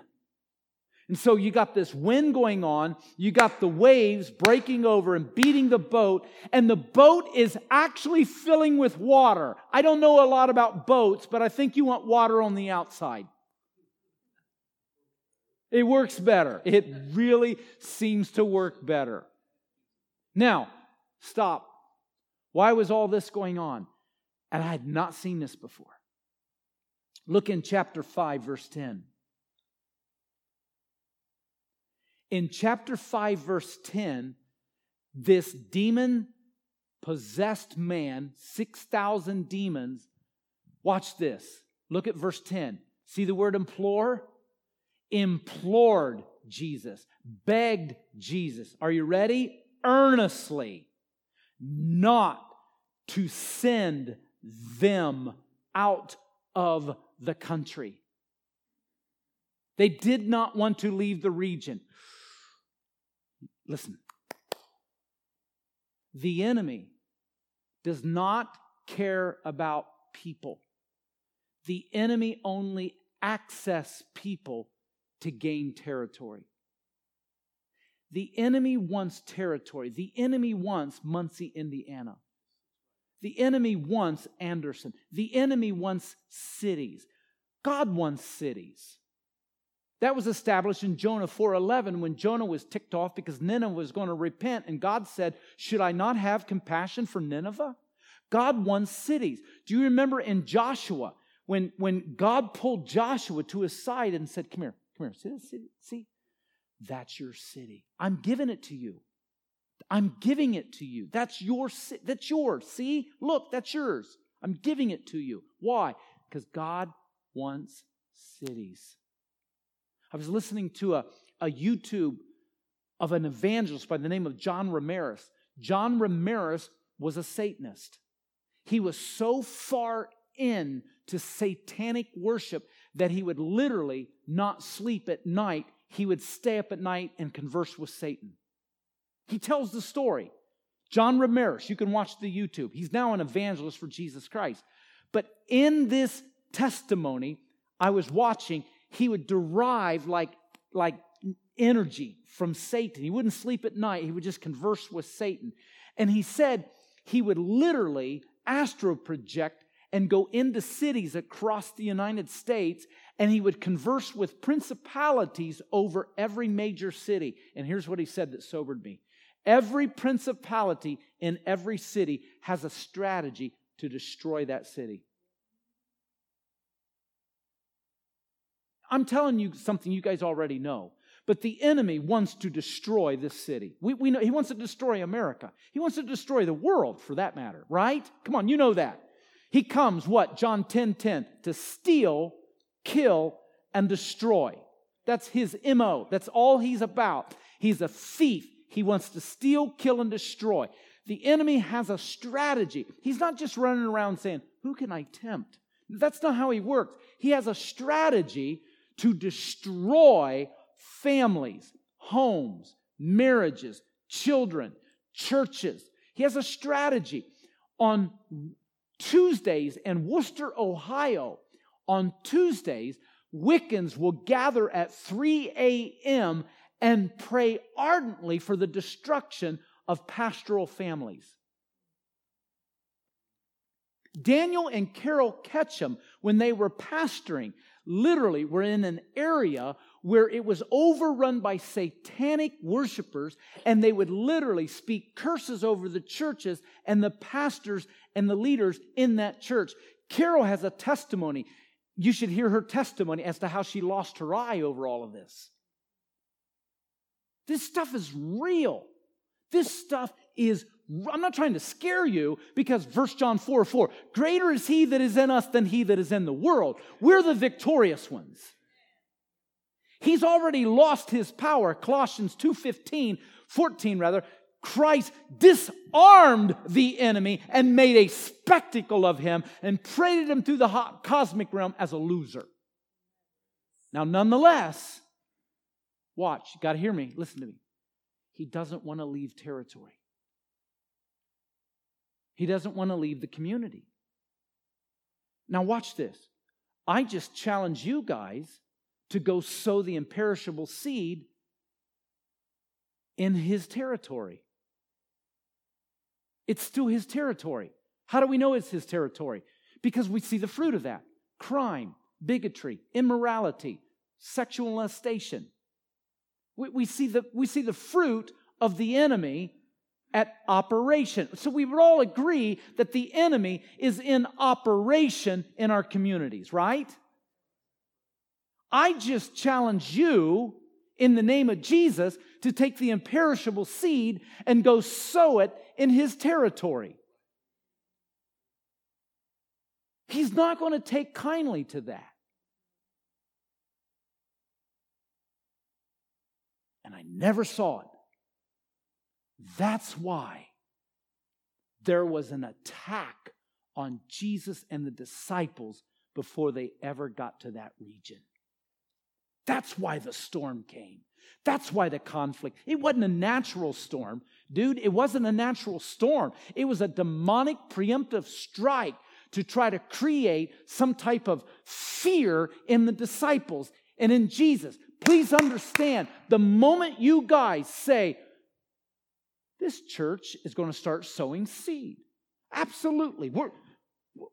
And so you got this wind going on, you got the waves breaking over and beating the boat, and the boat is actually filling with water. I don't know a lot about boats, but I think you want water on the outside. It works better. It really seems to work better. Now, stop. Why was all this going on? And I had not seen this before. Look in chapter 5, verse 10. In chapter 5, verse 10, this demon possessed man, 6,000 demons, watch this. Look at verse 10. See the word implore? Implored Jesus, begged Jesus. Are you ready? Earnestly not to send them out of the country. They did not want to leave the region. Listen, the enemy does not care about people. The enemy only access people to gain territory. The enemy wants territory. The enemy wants Muncie, Indiana. The enemy wants Anderson. The enemy wants cities. God wants cities. That was established in Jonah 4:11 when Jonah was ticked off because Nineveh was going to repent and God said, "Should I not have compassion for Nineveh?" God wants cities. Do you remember in Joshua when, when God pulled Joshua to his side and said, Come here, come here, see this city? See? That's your city. I'm giving it to you. I'm giving it to you. That's your that's yours. See? Look, that's yours. I'm giving it to you. Why? Because God wants cities. I was listening to a, a YouTube of an evangelist by the name of John Ramirez. John Ramirez was a Satanist. He was so far in to satanic worship that he would literally not sleep at night he would stay up at night and converse with Satan. He tells the story. John Ramirez, you can watch the YouTube. He's now an evangelist for Jesus Christ. But in this testimony I was watching, he would derive like, like energy from Satan. He wouldn't sleep at night, he would just converse with Satan. And he said he would literally astro project and go into cities across the United States and he would converse with principalities over every major city. And here's what he said that sobered me every principality in every city has a strategy to destroy that city. I'm telling you something you guys already know. But the enemy wants to destroy this city. We, we know he wants to destroy America. He wants to destroy the world for that matter, right? Come on, you know that. He comes, what? John 10 10, to steal, kill, and destroy. That's his MO. That's all he's about. He's a thief. He wants to steal, kill, and destroy. The enemy has a strategy. He's not just running around saying, Who can I tempt? That's not how he works. He has a strategy to destroy families, homes, marriages, children, churches. He has a strategy. On Tuesdays in Wooster, Ohio, on Tuesdays, Wiccans will gather at 3 a.m. and pray ardently for the destruction of pastoral families. Daniel and Carol Ketchum, when they were pastoring, literally we were in an area where it was overrun by satanic worshipers, and they would literally speak curses over the churches and the pastors and the leaders in that church. Carol has a testimony. You should hear her testimony as to how she lost her eye over all of this. This stuff is real. This stuff is, I'm not trying to scare you because verse John 4 4, greater is he that is in us than he that is in the world. We're the victorious ones. He's already lost his power. Colossians 2:15, 14 rather. Christ disarmed the enemy and made a spectacle of him and paraded him through the cosmic realm as a loser. Now, nonetheless, watch, you got to hear me, listen to me. He doesn't want to leave territory. He doesn't want to leave the community. Now, watch this. I just challenge you guys to go sow the imperishable seed in his territory. It's still his territory. How do we know it's his territory? Because we see the fruit of that crime, bigotry, immorality, sexual molestation. We, we, see the, we see the fruit of the enemy at operation. So we would all agree that the enemy is in operation in our communities, right? I just challenge you in the name of Jesus to take the imperishable seed and go sow it in his territory. He's not going to take kindly to that. And I never saw it. That's why there was an attack on Jesus and the disciples before they ever got to that region. That's why the storm came. That's why the conflict. It wasn't a natural storm, dude. It wasn't a natural storm. It was a demonic preemptive strike to try to create some type of fear in the disciples and in Jesus. Please understand the moment you guys say, this church is going to start sowing seed. Absolutely. We're,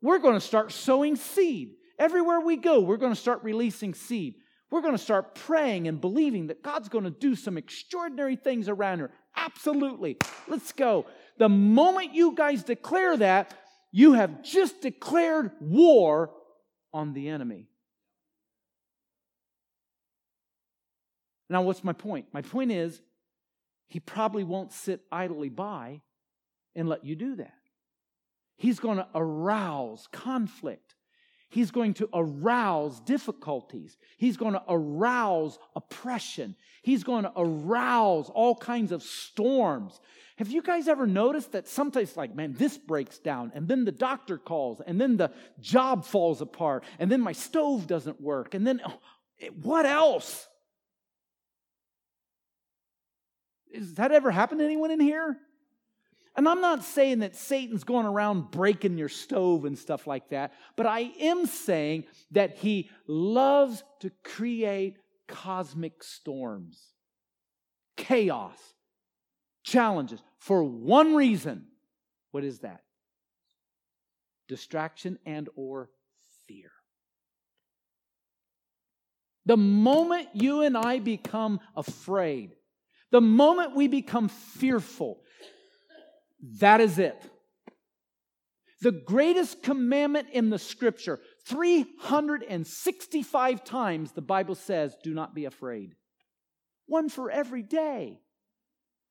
we're going to start sowing seed. Everywhere we go, we're going to start releasing seed. We're going to start praying and believing that God's going to do some extraordinary things around here. Absolutely. Let's go. The moment you guys declare that, you have just declared war on the enemy. Now, what's my point? My point is, he probably won't sit idly by and let you do that. He's going to arouse conflict. He's going to arouse difficulties. He's going to arouse oppression. He's going to arouse all kinds of storms. Have you guys ever noticed that sometimes, like, man, this breaks down, and then the doctor calls, and then the job falls apart, and then my stove doesn't work, and then oh, what else? Has that ever happened to anyone in here? And I'm not saying that Satan's going around breaking your stove and stuff like that, but I am saying that he loves to create cosmic storms, chaos, challenges for one reason. What is that? Distraction and or fear. The moment you and I become afraid, the moment we become fearful, that is it. The greatest commandment in the scripture, 365 times the Bible says, do not be afraid. One for every day.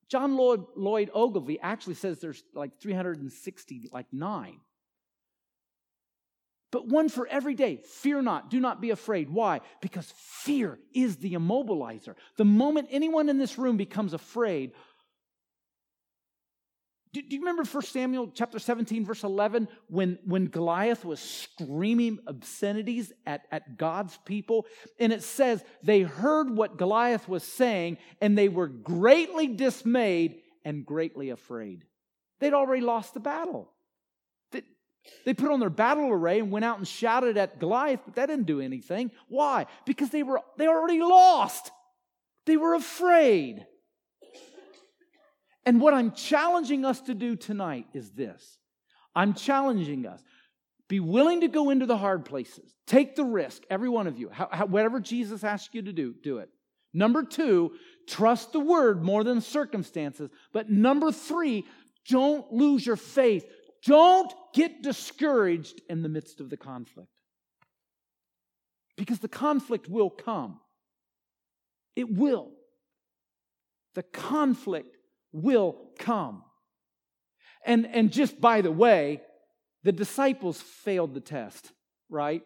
John Lloyd, Lloyd Ogilvie actually says there's like 360, like nine. But one for every day. Fear not. Do not be afraid. Why? Because fear is the immobilizer. The moment anyone in this room becomes afraid, do, do, you remember 1 Samuel chapter 17, verse 11, when, when Goliath was screaming obscenities at, at God's people? And it says they heard what Goliath was saying and they were greatly dismayed and greatly afraid. They'd already lost the battle. They, put on their battle array and went out and shouted at Goliath, but that didn't do anything. Why? Because they were they already lost. They were afraid. And what I'm challenging us to do tonight is this I'm challenging us. Be willing to go into the hard places. Take the risk, every one of you. How, how, whatever Jesus asks you to do, do it. Number two, trust the word more than circumstances. But number three, don't lose your faith. Don't get discouraged in the midst of the conflict. Because the conflict will come. It will. The conflict will come. And, and just by the way, the disciples failed the test, right?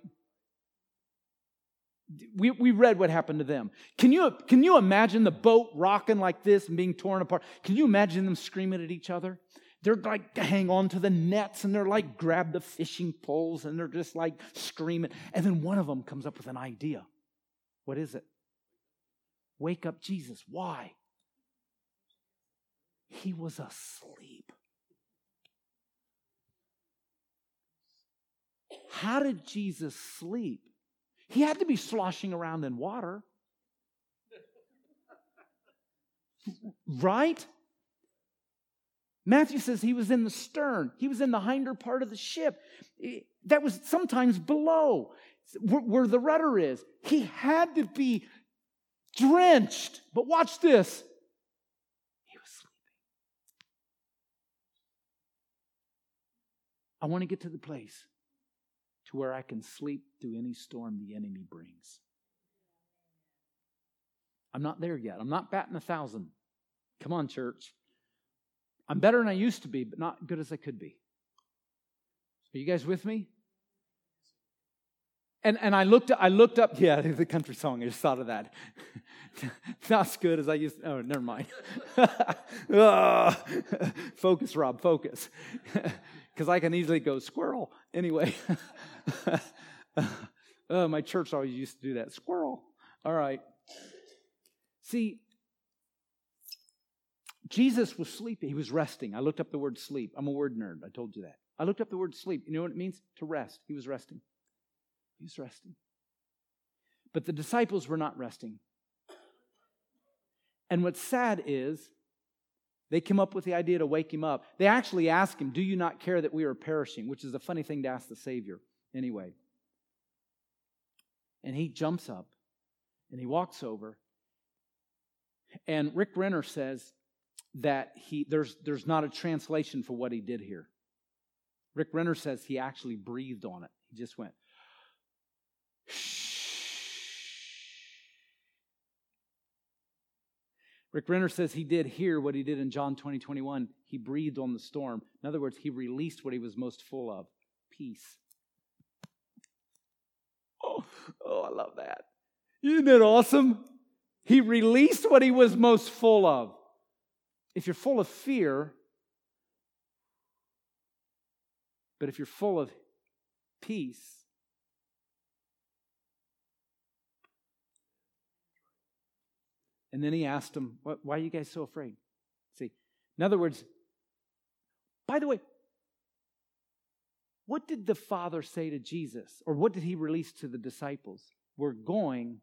We, we read what happened to them. Can you, can you imagine the boat rocking like this and being torn apart? Can you imagine them screaming at each other? They're like hang on to the nets and they're like grab the fishing poles and they're just like screaming. And then one of them comes up with an idea. What is it? Wake up Jesus. Why? He was asleep. How did Jesus sleep? He had to be sloshing around in water. (laughs) Right? Matthew says he was in the stern, he was in the hinder part of the ship. Eh, that was sometimes below where the rudder is. He had to be drenched. But watch this. He was sleeping. I want to get to the place to where I can sleep through any storm the enemy brings. I'm not there yet. I'm not batting a thousand. Come on, church. I'm better than I used to be, but not good as I could be. Are you guys with me? And, and I looked I looked up, yeah, (laughs) the country song, I just thought of that. (laughs) not as good as I used to, oh, never mind. (laughs) focus, Rob, focus. Because I can easily go squirrel. Anyway. oh, my church always used to do that. Squirrel. All right. See, Jesus was sleeping. He was resting. I looked up the word sleep. I'm a word nerd. I told you that. I looked up the word sleep. You know what it means? To rest. He was resting. He was resting. But the disciples were not resting. And what's sad is they came up with the idea to wake him up. They actually asked him, Do you not care that we are perishing? Which is a funny thing to ask the Savior anyway. And he jumps up and he walks over. And Rick Renner says that he there's there's not a translation for what he did here. Rick Renner says he actually breathed on it. He just went. Rick Renner says he did here what he did in John 20, 21. He breathed on the storm. In other words, he released what he was most full of peace. Oh, oh, I love that. Isn't that awesome? He released what he was most full of. If you're full of fear, but if you're full of peace, And then he asked him, Why are you guys so afraid? See, in other words, by the way, what did the Father say to Jesus? Or what did he release to the disciples? We're going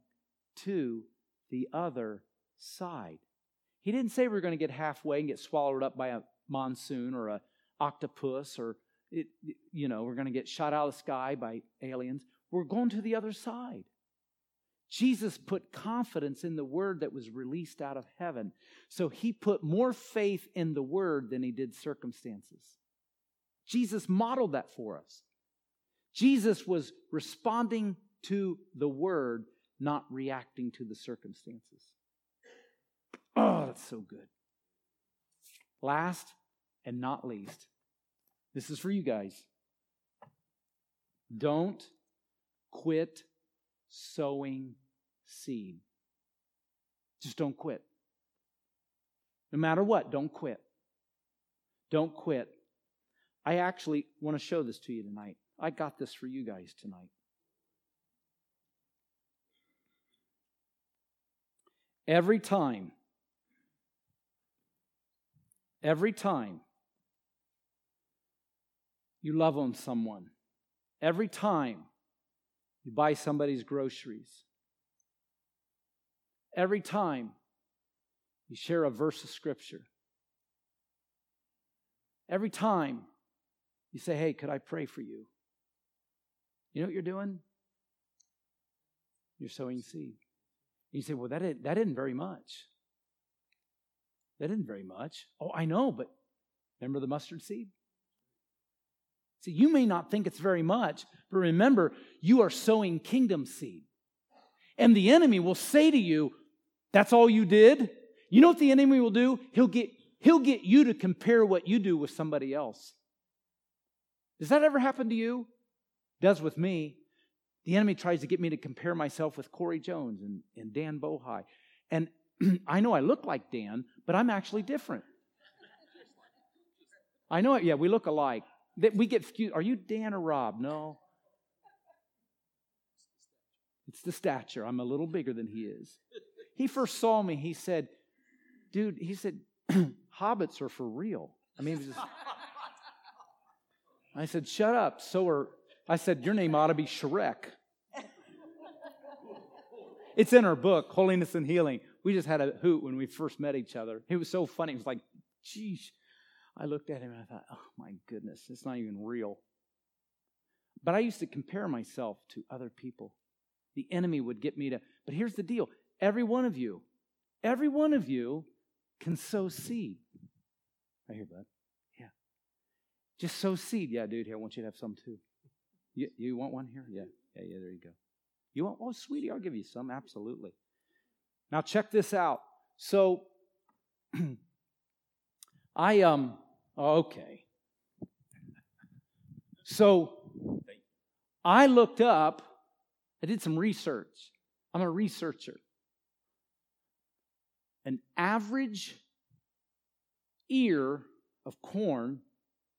to the other side. He didn't say we are going to get halfway and get swallowed up by a monsoon or a octopus or it, you know, we're going to get shot out of the sky by aliens. We're going to the other side. Jesus put confidence in the word that was released out of heaven. So he put more faith in the word than he did circumstances. Jesus modeled that for us. Jesus was responding to the word, not reacting to the circumstances. Oh, that's so good. Last and not least, this is for you guys. Don't quit sowing seed. Just don't quit. No matter what, don't quit. Don't quit. I actually want to show this to you tonight. I got this for you guys tonight. Every time Every time you love on someone, every time you buy somebody's groceries, every time you share a verse of Scripture, every time you say, Hey, could I pray for you? You know what you're doing? You're sowing seed. You say, Well, that isn't, that isn't very much. That isn't very much. Oh, I know, but remember the mustard seed? See, you may not think it's very much, but remember, you are sowing kingdom seed. And the enemy will say to you, That's all you did? You know what the enemy will do? He'll get He'll get you to compare what you do with somebody else. Does that ever happen to you? It does with me. The enemy tries to get me to compare myself with Corey Jones and, and Dan Bohi. And (clears throat) I know I look like Dan, but I'm actually different. I know it. Yeah, we look alike. That We get Are you Dan or Rob? No. It's the stature. I'm a little bigger than he is. He first saw me. He said, "Dude," he said, (clears throat) "Hobbits are for real." I mean, just, I said, "Shut up." So are I said, Your name ought to be Shrek. It's in our book, Holiness and Healing. We just had a hoot when we first met each other. It was so funny. It was like, geez. I looked at him and I thought, oh my goodness, it's not even real. But I used to compare myself to other people. The enemy would get me to, but here's the deal every one of you, every one of you can sow seed. I hear, that. Yeah. Just sow seed. Yeah, dude, here, I want you to have some too. You, you want one here? Yeah. Yeah, yeah, there you go. You want, oh, sweetie, I'll give you some. Absolutely. Now, check this out. So, (clears throat) I, um, oh, okay. So, I looked up, I did some research. I'm a researcher. An average ear of corn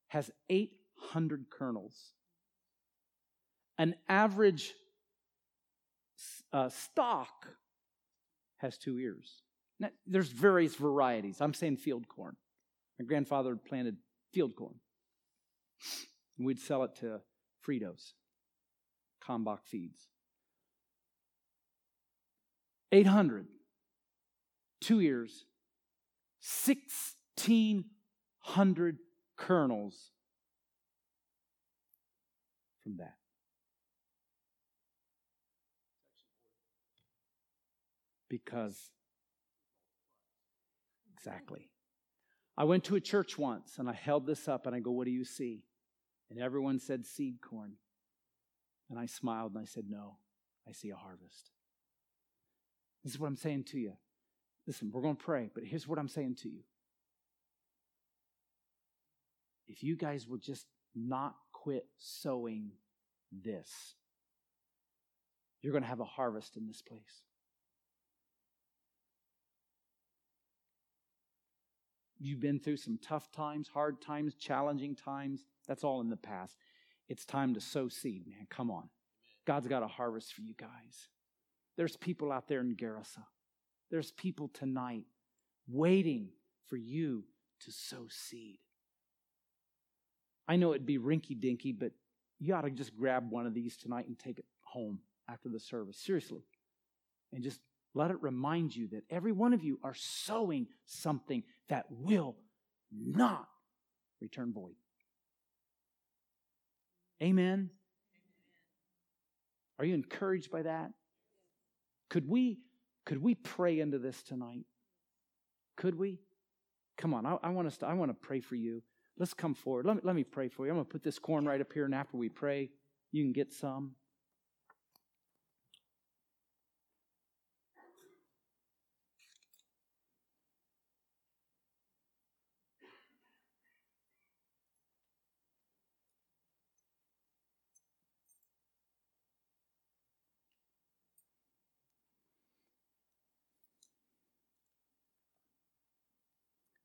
has 800 kernels an average uh, stalk has two ears. Now, there's various varieties. I'm saying field corn. My grandfather planted field corn. We'd sell it to Fritos, Kalmbach Feeds. 800, two ears, 1,600 kernels from that. Because exactly. I went to a church once and I held this up and I go, What do you see? And everyone said seed corn. And I smiled and I said, No, I see a harvest. This is what I'm saying to you. Listen, we're going to pray, but here's what I'm saying to you. If you guys will just not quit sowing this, you're going to have a harvest in this place. You've been through some tough times, hard times, challenging times. That's all in the past. It's time to sow seed, man. Come on. God's got a harvest for you guys. There's people out there in Gerasa. There's people tonight waiting for you to sow seed. I know it'd be rinky dinky, but you ought to just grab one of these tonight and take it home after the service. Seriously. And just let it remind you that every one of you are sowing something that will not return void. Amen. Are you encouraged by that? Could we could we pray into this tonight? Could we? Come on, I, I want us to, I want to pray for you. Let's come forward. Let me, let me pray for you. I'm going to put this corn right up here, and after we pray, you can get some.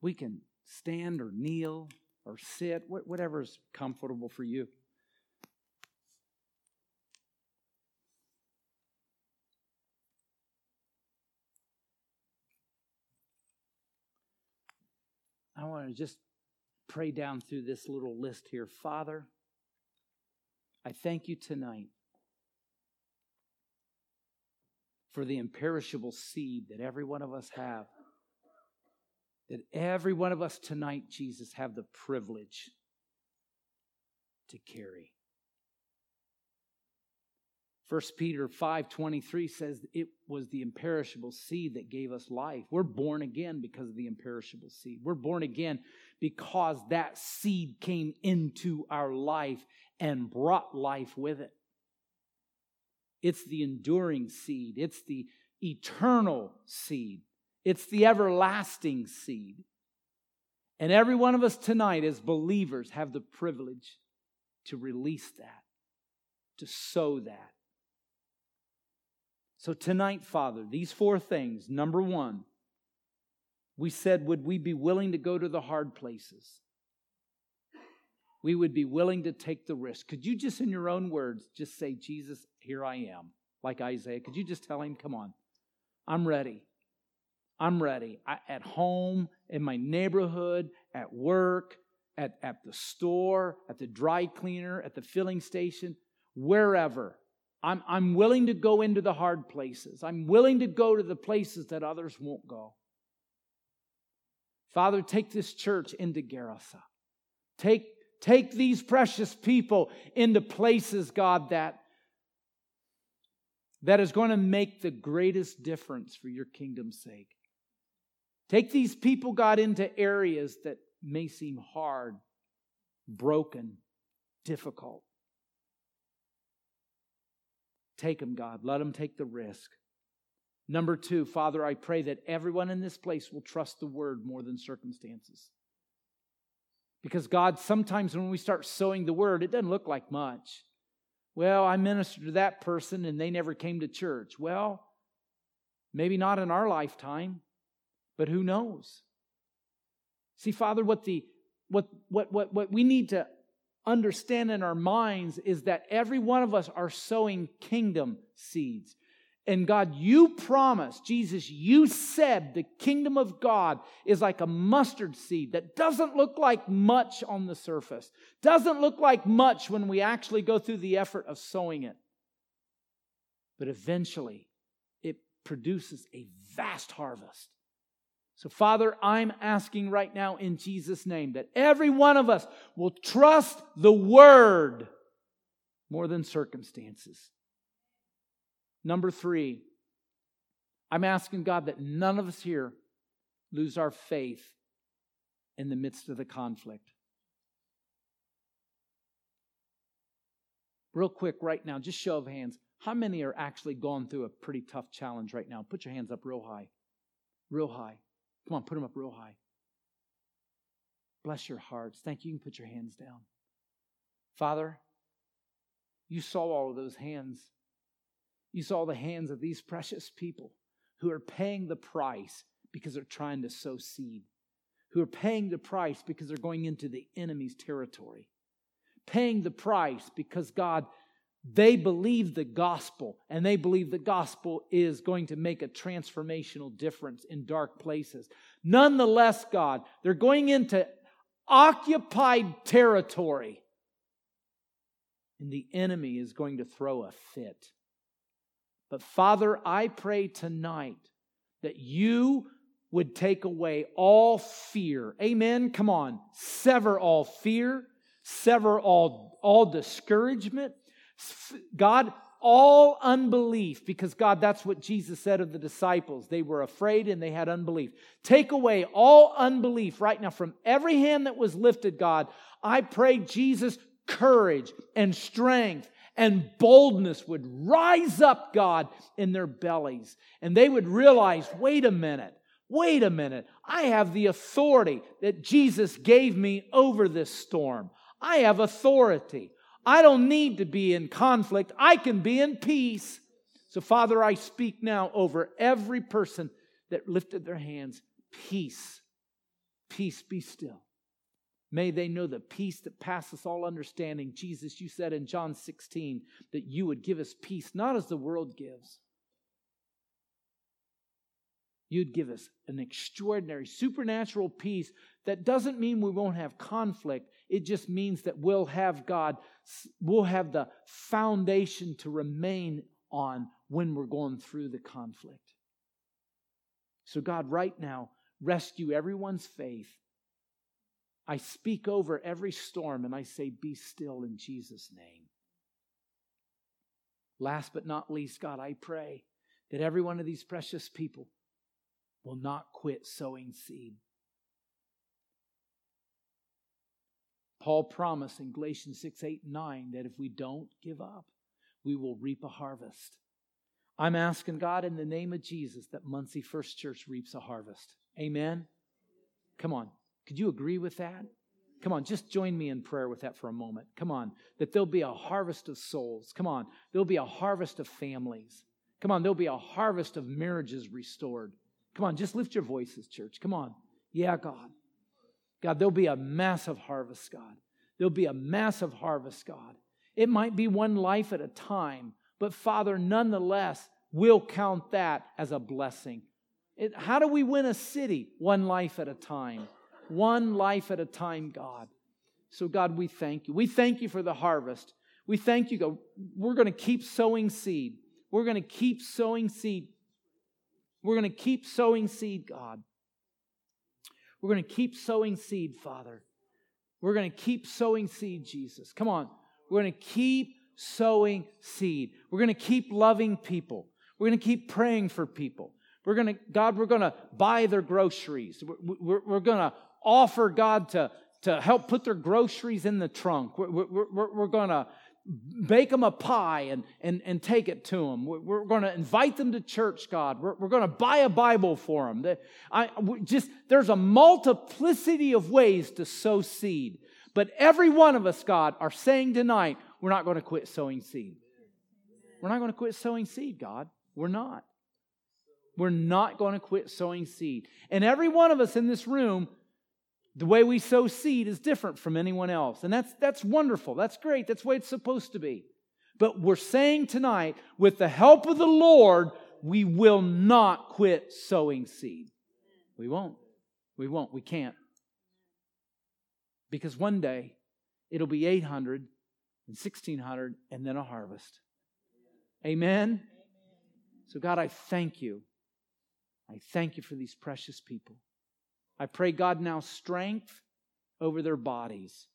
We can stand or kneel or sit, whatever's comfortable for you. I want to just pray down through this little list here. Father, I thank you tonight for the imperishable seed that every one of us have that every one of us tonight, Jesus, have the privilege to carry. 1 Peter 5:23 says it was the imperishable seed that gave us life. We're born again because of the imperishable seed. We're born again because that seed came into our life and brought life with it. It's the enduring seed. It's the eternal seed. It's the everlasting seed. And every one of us tonight, as believers, have the privilege to release that, to sow that. So, tonight, Father, these four things. Number one, we said, would we be willing to go to the hard places? We would be willing to take the risk. Could you just, in your own words, just say, Jesus, here I am, like Isaiah? Could you just tell him, come on, I'm ready. I'm ready. I, at home, in my neighborhood, at work, at, at the store, at the dry cleaner, at the filling station, wherever. I'm, I'm willing to go into the hard places. I'm willing to go to the places that others won't go. Father, take this church into Gerasa. Take, take these precious people into places, God, that, that is going to make the greatest difference for your kingdom's sake. Take these people, God, into areas that may seem hard, broken, difficult. Take them, God. Let them take the risk. Number two, Father, I pray that everyone in this place will trust the word more than circumstances. Because, God, sometimes when we start sowing the word, it doesn't look like much. Well, I ministered to that person and they never came to church. Well, maybe not in our lifetime. But who knows? See, Father, what the what what what what we need to understand in our minds is that every one of us are sowing kingdom seeds. And God, you promised, Jesus, you said the kingdom of God is like a mustard seed that doesn't look like much on the surface, doesn't look like much when we actually go through the effort of sowing it. But eventually, it produces a vast harvest. So, Father, I'm asking right now in Jesus' name that every one of us will trust the Word more than circumstances. Number three, I'm asking God that none of us here lose our faith in the midst of the conflict. Real quick, right now, just show of hands. How many are actually going through a pretty tough challenge right now? Put your hands up real high. Real high. Come on, put them up real high. Bless your hearts. Thank you. You can put your hands down. Father, you saw all of those hands. You saw the hands of these precious people who are paying the price because they're trying to sow seed, who are paying the price because they're going into the enemy's territory, paying the price because God they believe the gospel, and they believe the gospel is going to make a transformational difference in dark places. Nonetheless, God, they're going into occupied territory, and the enemy is going to throw a fit. But Father, I pray tonight that you would take away all fear. Amen. Come on. Sever all fear, sever all, all discouragement God, all unbelief, because God, that's what Jesus said of the disciples. They were afraid and they had unbelief. Take away all unbelief right now from every hand that was lifted, God. I pray, Jesus, courage and strength and boldness would rise up, God, in their bellies. And they would realize wait a minute, wait a minute. I have the authority that Jesus gave me over this storm. I have authority. I don't need to be in conflict. I can be in peace. So, Father, I speak now over every person that lifted their hands peace. Peace be still. May they know the peace that passes all understanding. Jesus, you said in John 16 that you would give us peace, not as the world gives. You'd give us an extraordinary supernatural peace that doesn't mean we won't have conflict. It just means that we'll have God, we'll have the foundation to remain on when we're going through the conflict. So, God, right now, rescue everyone's faith. I speak over every storm and I say, Be still in Jesus' name. Last but not least, God, I pray that every one of these precious people will not quit sowing seed. Paul promised in Galatians 6 8 9 that if we don't give up, we will reap a harvest. I'm asking God in the name of Jesus that Muncie First Church reaps a harvest. Amen. Come on. Could you agree with that? Come on, just join me in prayer with that for a moment. Come on, that there'll be a harvest of souls. Come on, there'll be a harvest of families. Come on, there'll be a harvest of marriages restored. Come on, just lift your voices, church. Come on. Yeah, God. God, there'll be a massive harvest, God. There'll be a massive harvest, God. It might be one life at a time, but Father, nonetheless, we'll count that as a blessing. It, how do we win a city? One life at a time. One life at a time, God. So, God, we thank you. We thank you for the harvest. We thank you, God. We're going to keep sowing seed. We're going to keep sowing seed. We're going to keep sowing seed, God. We're going to keep sowing seed, Father. We're going to keep sowing seed, Jesus. Come on. We're going to keep sowing seed. We're going to keep loving people. We're going to keep praying for people. We're going to, God, we're going to buy their groceries. We're, we're, we're going to offer God to, to help put their groceries in the trunk. We're, we're, we're going to bake them a pie and, and, and take it to them. We're, going to invite them to church, God. We're, we're going to buy a Bible for them. I, just, there's a multiplicity of ways to sow seed. But every one of us, God, are saying tonight, we're not going to quit sowing seed. We're not going to quit sowing seed, God. We're not. We're not going to quit sowing seed. And every one of us in this room the way we sow seed is different from anyone else. And that's, that's wonderful. That's great. That's the way it's supposed to be. But we're saying tonight, with the help of the Lord, we will not quit sowing seed. We won't. We won't. We can't. Because one day it'll be 800 and 1600 and then a harvest. Amen? So, God, I thank you. I thank you for these precious people. I pray, God, now strength over their bodies.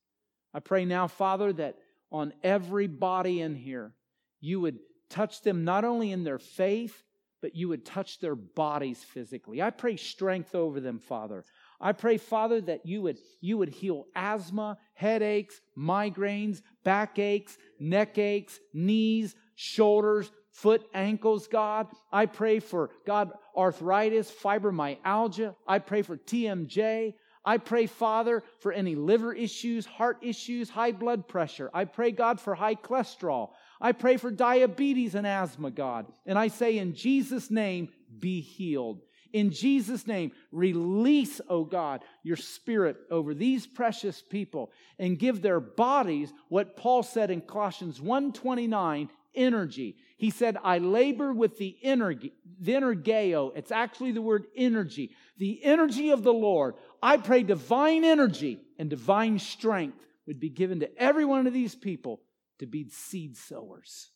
I pray now, Father, that on every body in here, you would touch them not only in their faith, but you would touch their bodies physically. I pray strength over them, Father. I pray, Father, that you would, you would heal asthma, headaches, migraines, backaches, neck aches, knees, shoulders, foot, ankles, God. I pray for, God, arthritis, fibromyalgia. I pray for TMJ. I pray, Father, for any liver issues, heart issues, high blood pressure. I pray, God, for high cholesterol. I pray for diabetes and asthma, God. And I say, in Jesus' name, be healed. In Jesus' name, release, oh God, your spirit over these precious people and give their bodies what Paul said in Colossians 1:29, energy. He said, I labor with the energy, the energeo. It's actually the word energy, the energy of the Lord. I pray divine energy and divine strength would be given to every one of these people to be seed sowers.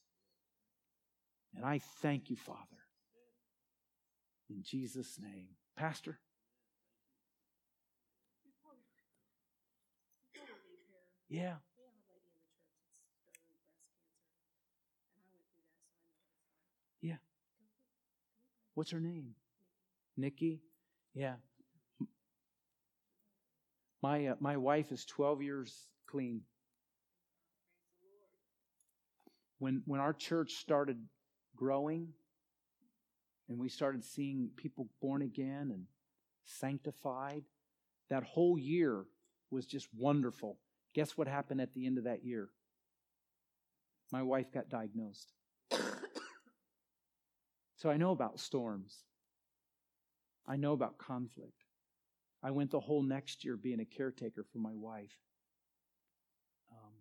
And I thank you, Father. In Jesus' name. Pastor? Yeah. What's her name? Nikki? Yeah. My, uh, my wife is 12 years clean. When, when our church started growing and we started seeing people born again and sanctified, that whole year was just wonderful. Guess what happened at the end of that year? My wife got diagnosed. So I know about storms. I know about conflict. I went the whole next year being a caretaker for my wife. Um,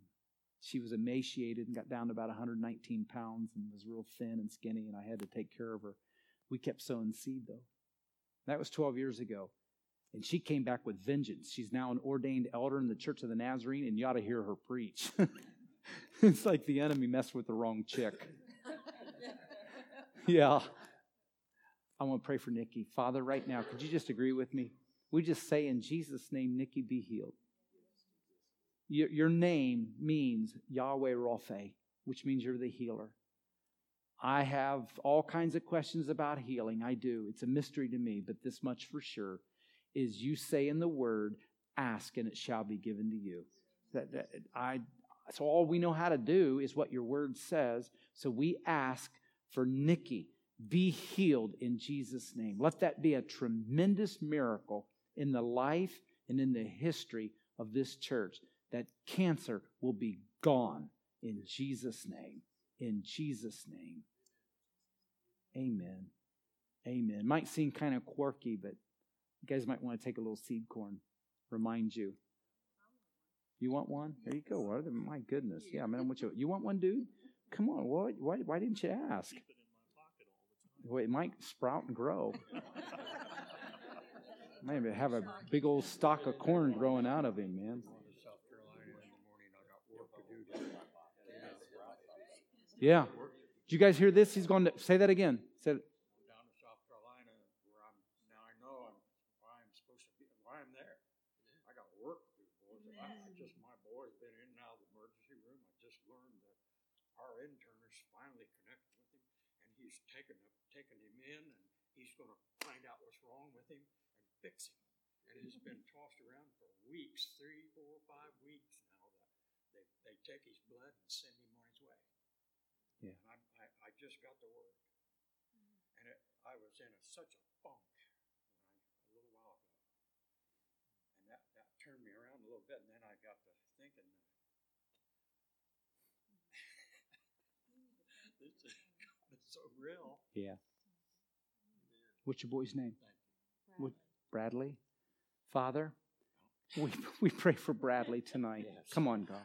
she was emaciated and got down to about 119 pounds and was real thin and skinny, and I had to take care of her. We kept sowing seed, though. That was 12 years ago. And she came back with vengeance. She's now an ordained elder in the Church of the Nazarene, and you ought to hear her preach. (laughs) it's like the enemy messed with the wrong chick. Yeah. I want to pray for Nikki. Father, right now, could you just agree with me? We just say in Jesus' name, Nikki, be healed. Your, your name means Yahweh Rapha, which means you're the healer. I have all kinds of questions about healing. I do. It's a mystery to me, but this much for sure is you say in the word, ask and it shall be given to you. That, that I so all we know how to do is what your word says. So we ask for Nikki. Be healed in Jesus' name. Let that be a tremendous miracle in the life and in the history of this church that cancer will be gone in Jesus' name. In Jesus' name. Amen. Amen. Might seem kind of quirky, but you guys might want to take a little seed corn. Remind you. You want one? There you go. My goodness. Yeah, I mean, what you, you want one, dude? Come on. Why, why, why didn't you ask? Well, it might sprout and grow. (laughs) Maybe have a big old stalk of corn growing out of him, man. Yeah. Did you guys hear this? He's going to say that again. Say it. down to South Carolina, where I'm now I know I'm why I'm supposed to be why I'm there. I got work to do, boys. I, I just my boy's been in and out of the emergency room. I just learned that our internist finally connected with him, and he's taken taken him in, and he's going to find out what's wrong with him and fix him. And he's been (laughs) tossed around for weeks, three, four, five weeks now. That they they take his blood and send him on his way. Yeah. And I, I, I just got the word. Mm-hmm. And it, I was in a, such a funk I, a little while ago. And that, that turned me around a little bit. And then I got to thinking, (laughs) (laughs) this is so real. Yeah. What's your boy's name? What, Bradley? Father, we, we pray for Bradley tonight. Come on, God.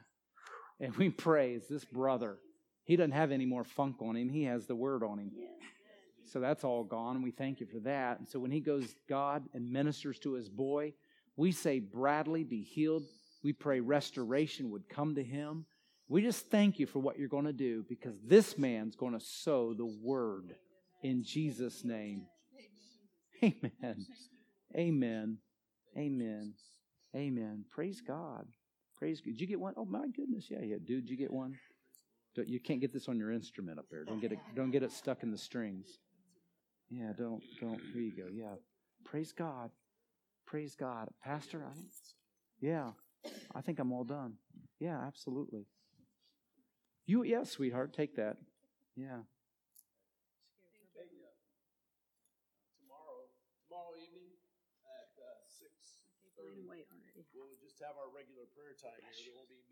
And we praise this brother. He doesn't have any more funk on him, he has the word on him. So that's all gone, and we thank you for that. And so when he goes, God, and ministers to his boy, we say, Bradley, be healed. We pray restoration would come to him. We just thank you for what you're going to do because this man's going to sow the word in Jesus' name. Amen. Amen. Amen. Amen. Praise God. Praise God. Did you get one? Oh my goodness. Yeah, yeah. Dude, did you get one? Don't- You can't get this on your instrument up there. Don't get it. Don't get it stuck in the strings. Yeah, don't don't. Here you go. Yeah. Praise God. Praise God, Pastor. I, yeah, I think I'm all done. Yeah, absolutely. You, yeah, sweetheart, take that. Yeah. tomorrow, tomorrow evening at uh, six Going thirty. away already. We'll just have our regular prayer time here. There won't be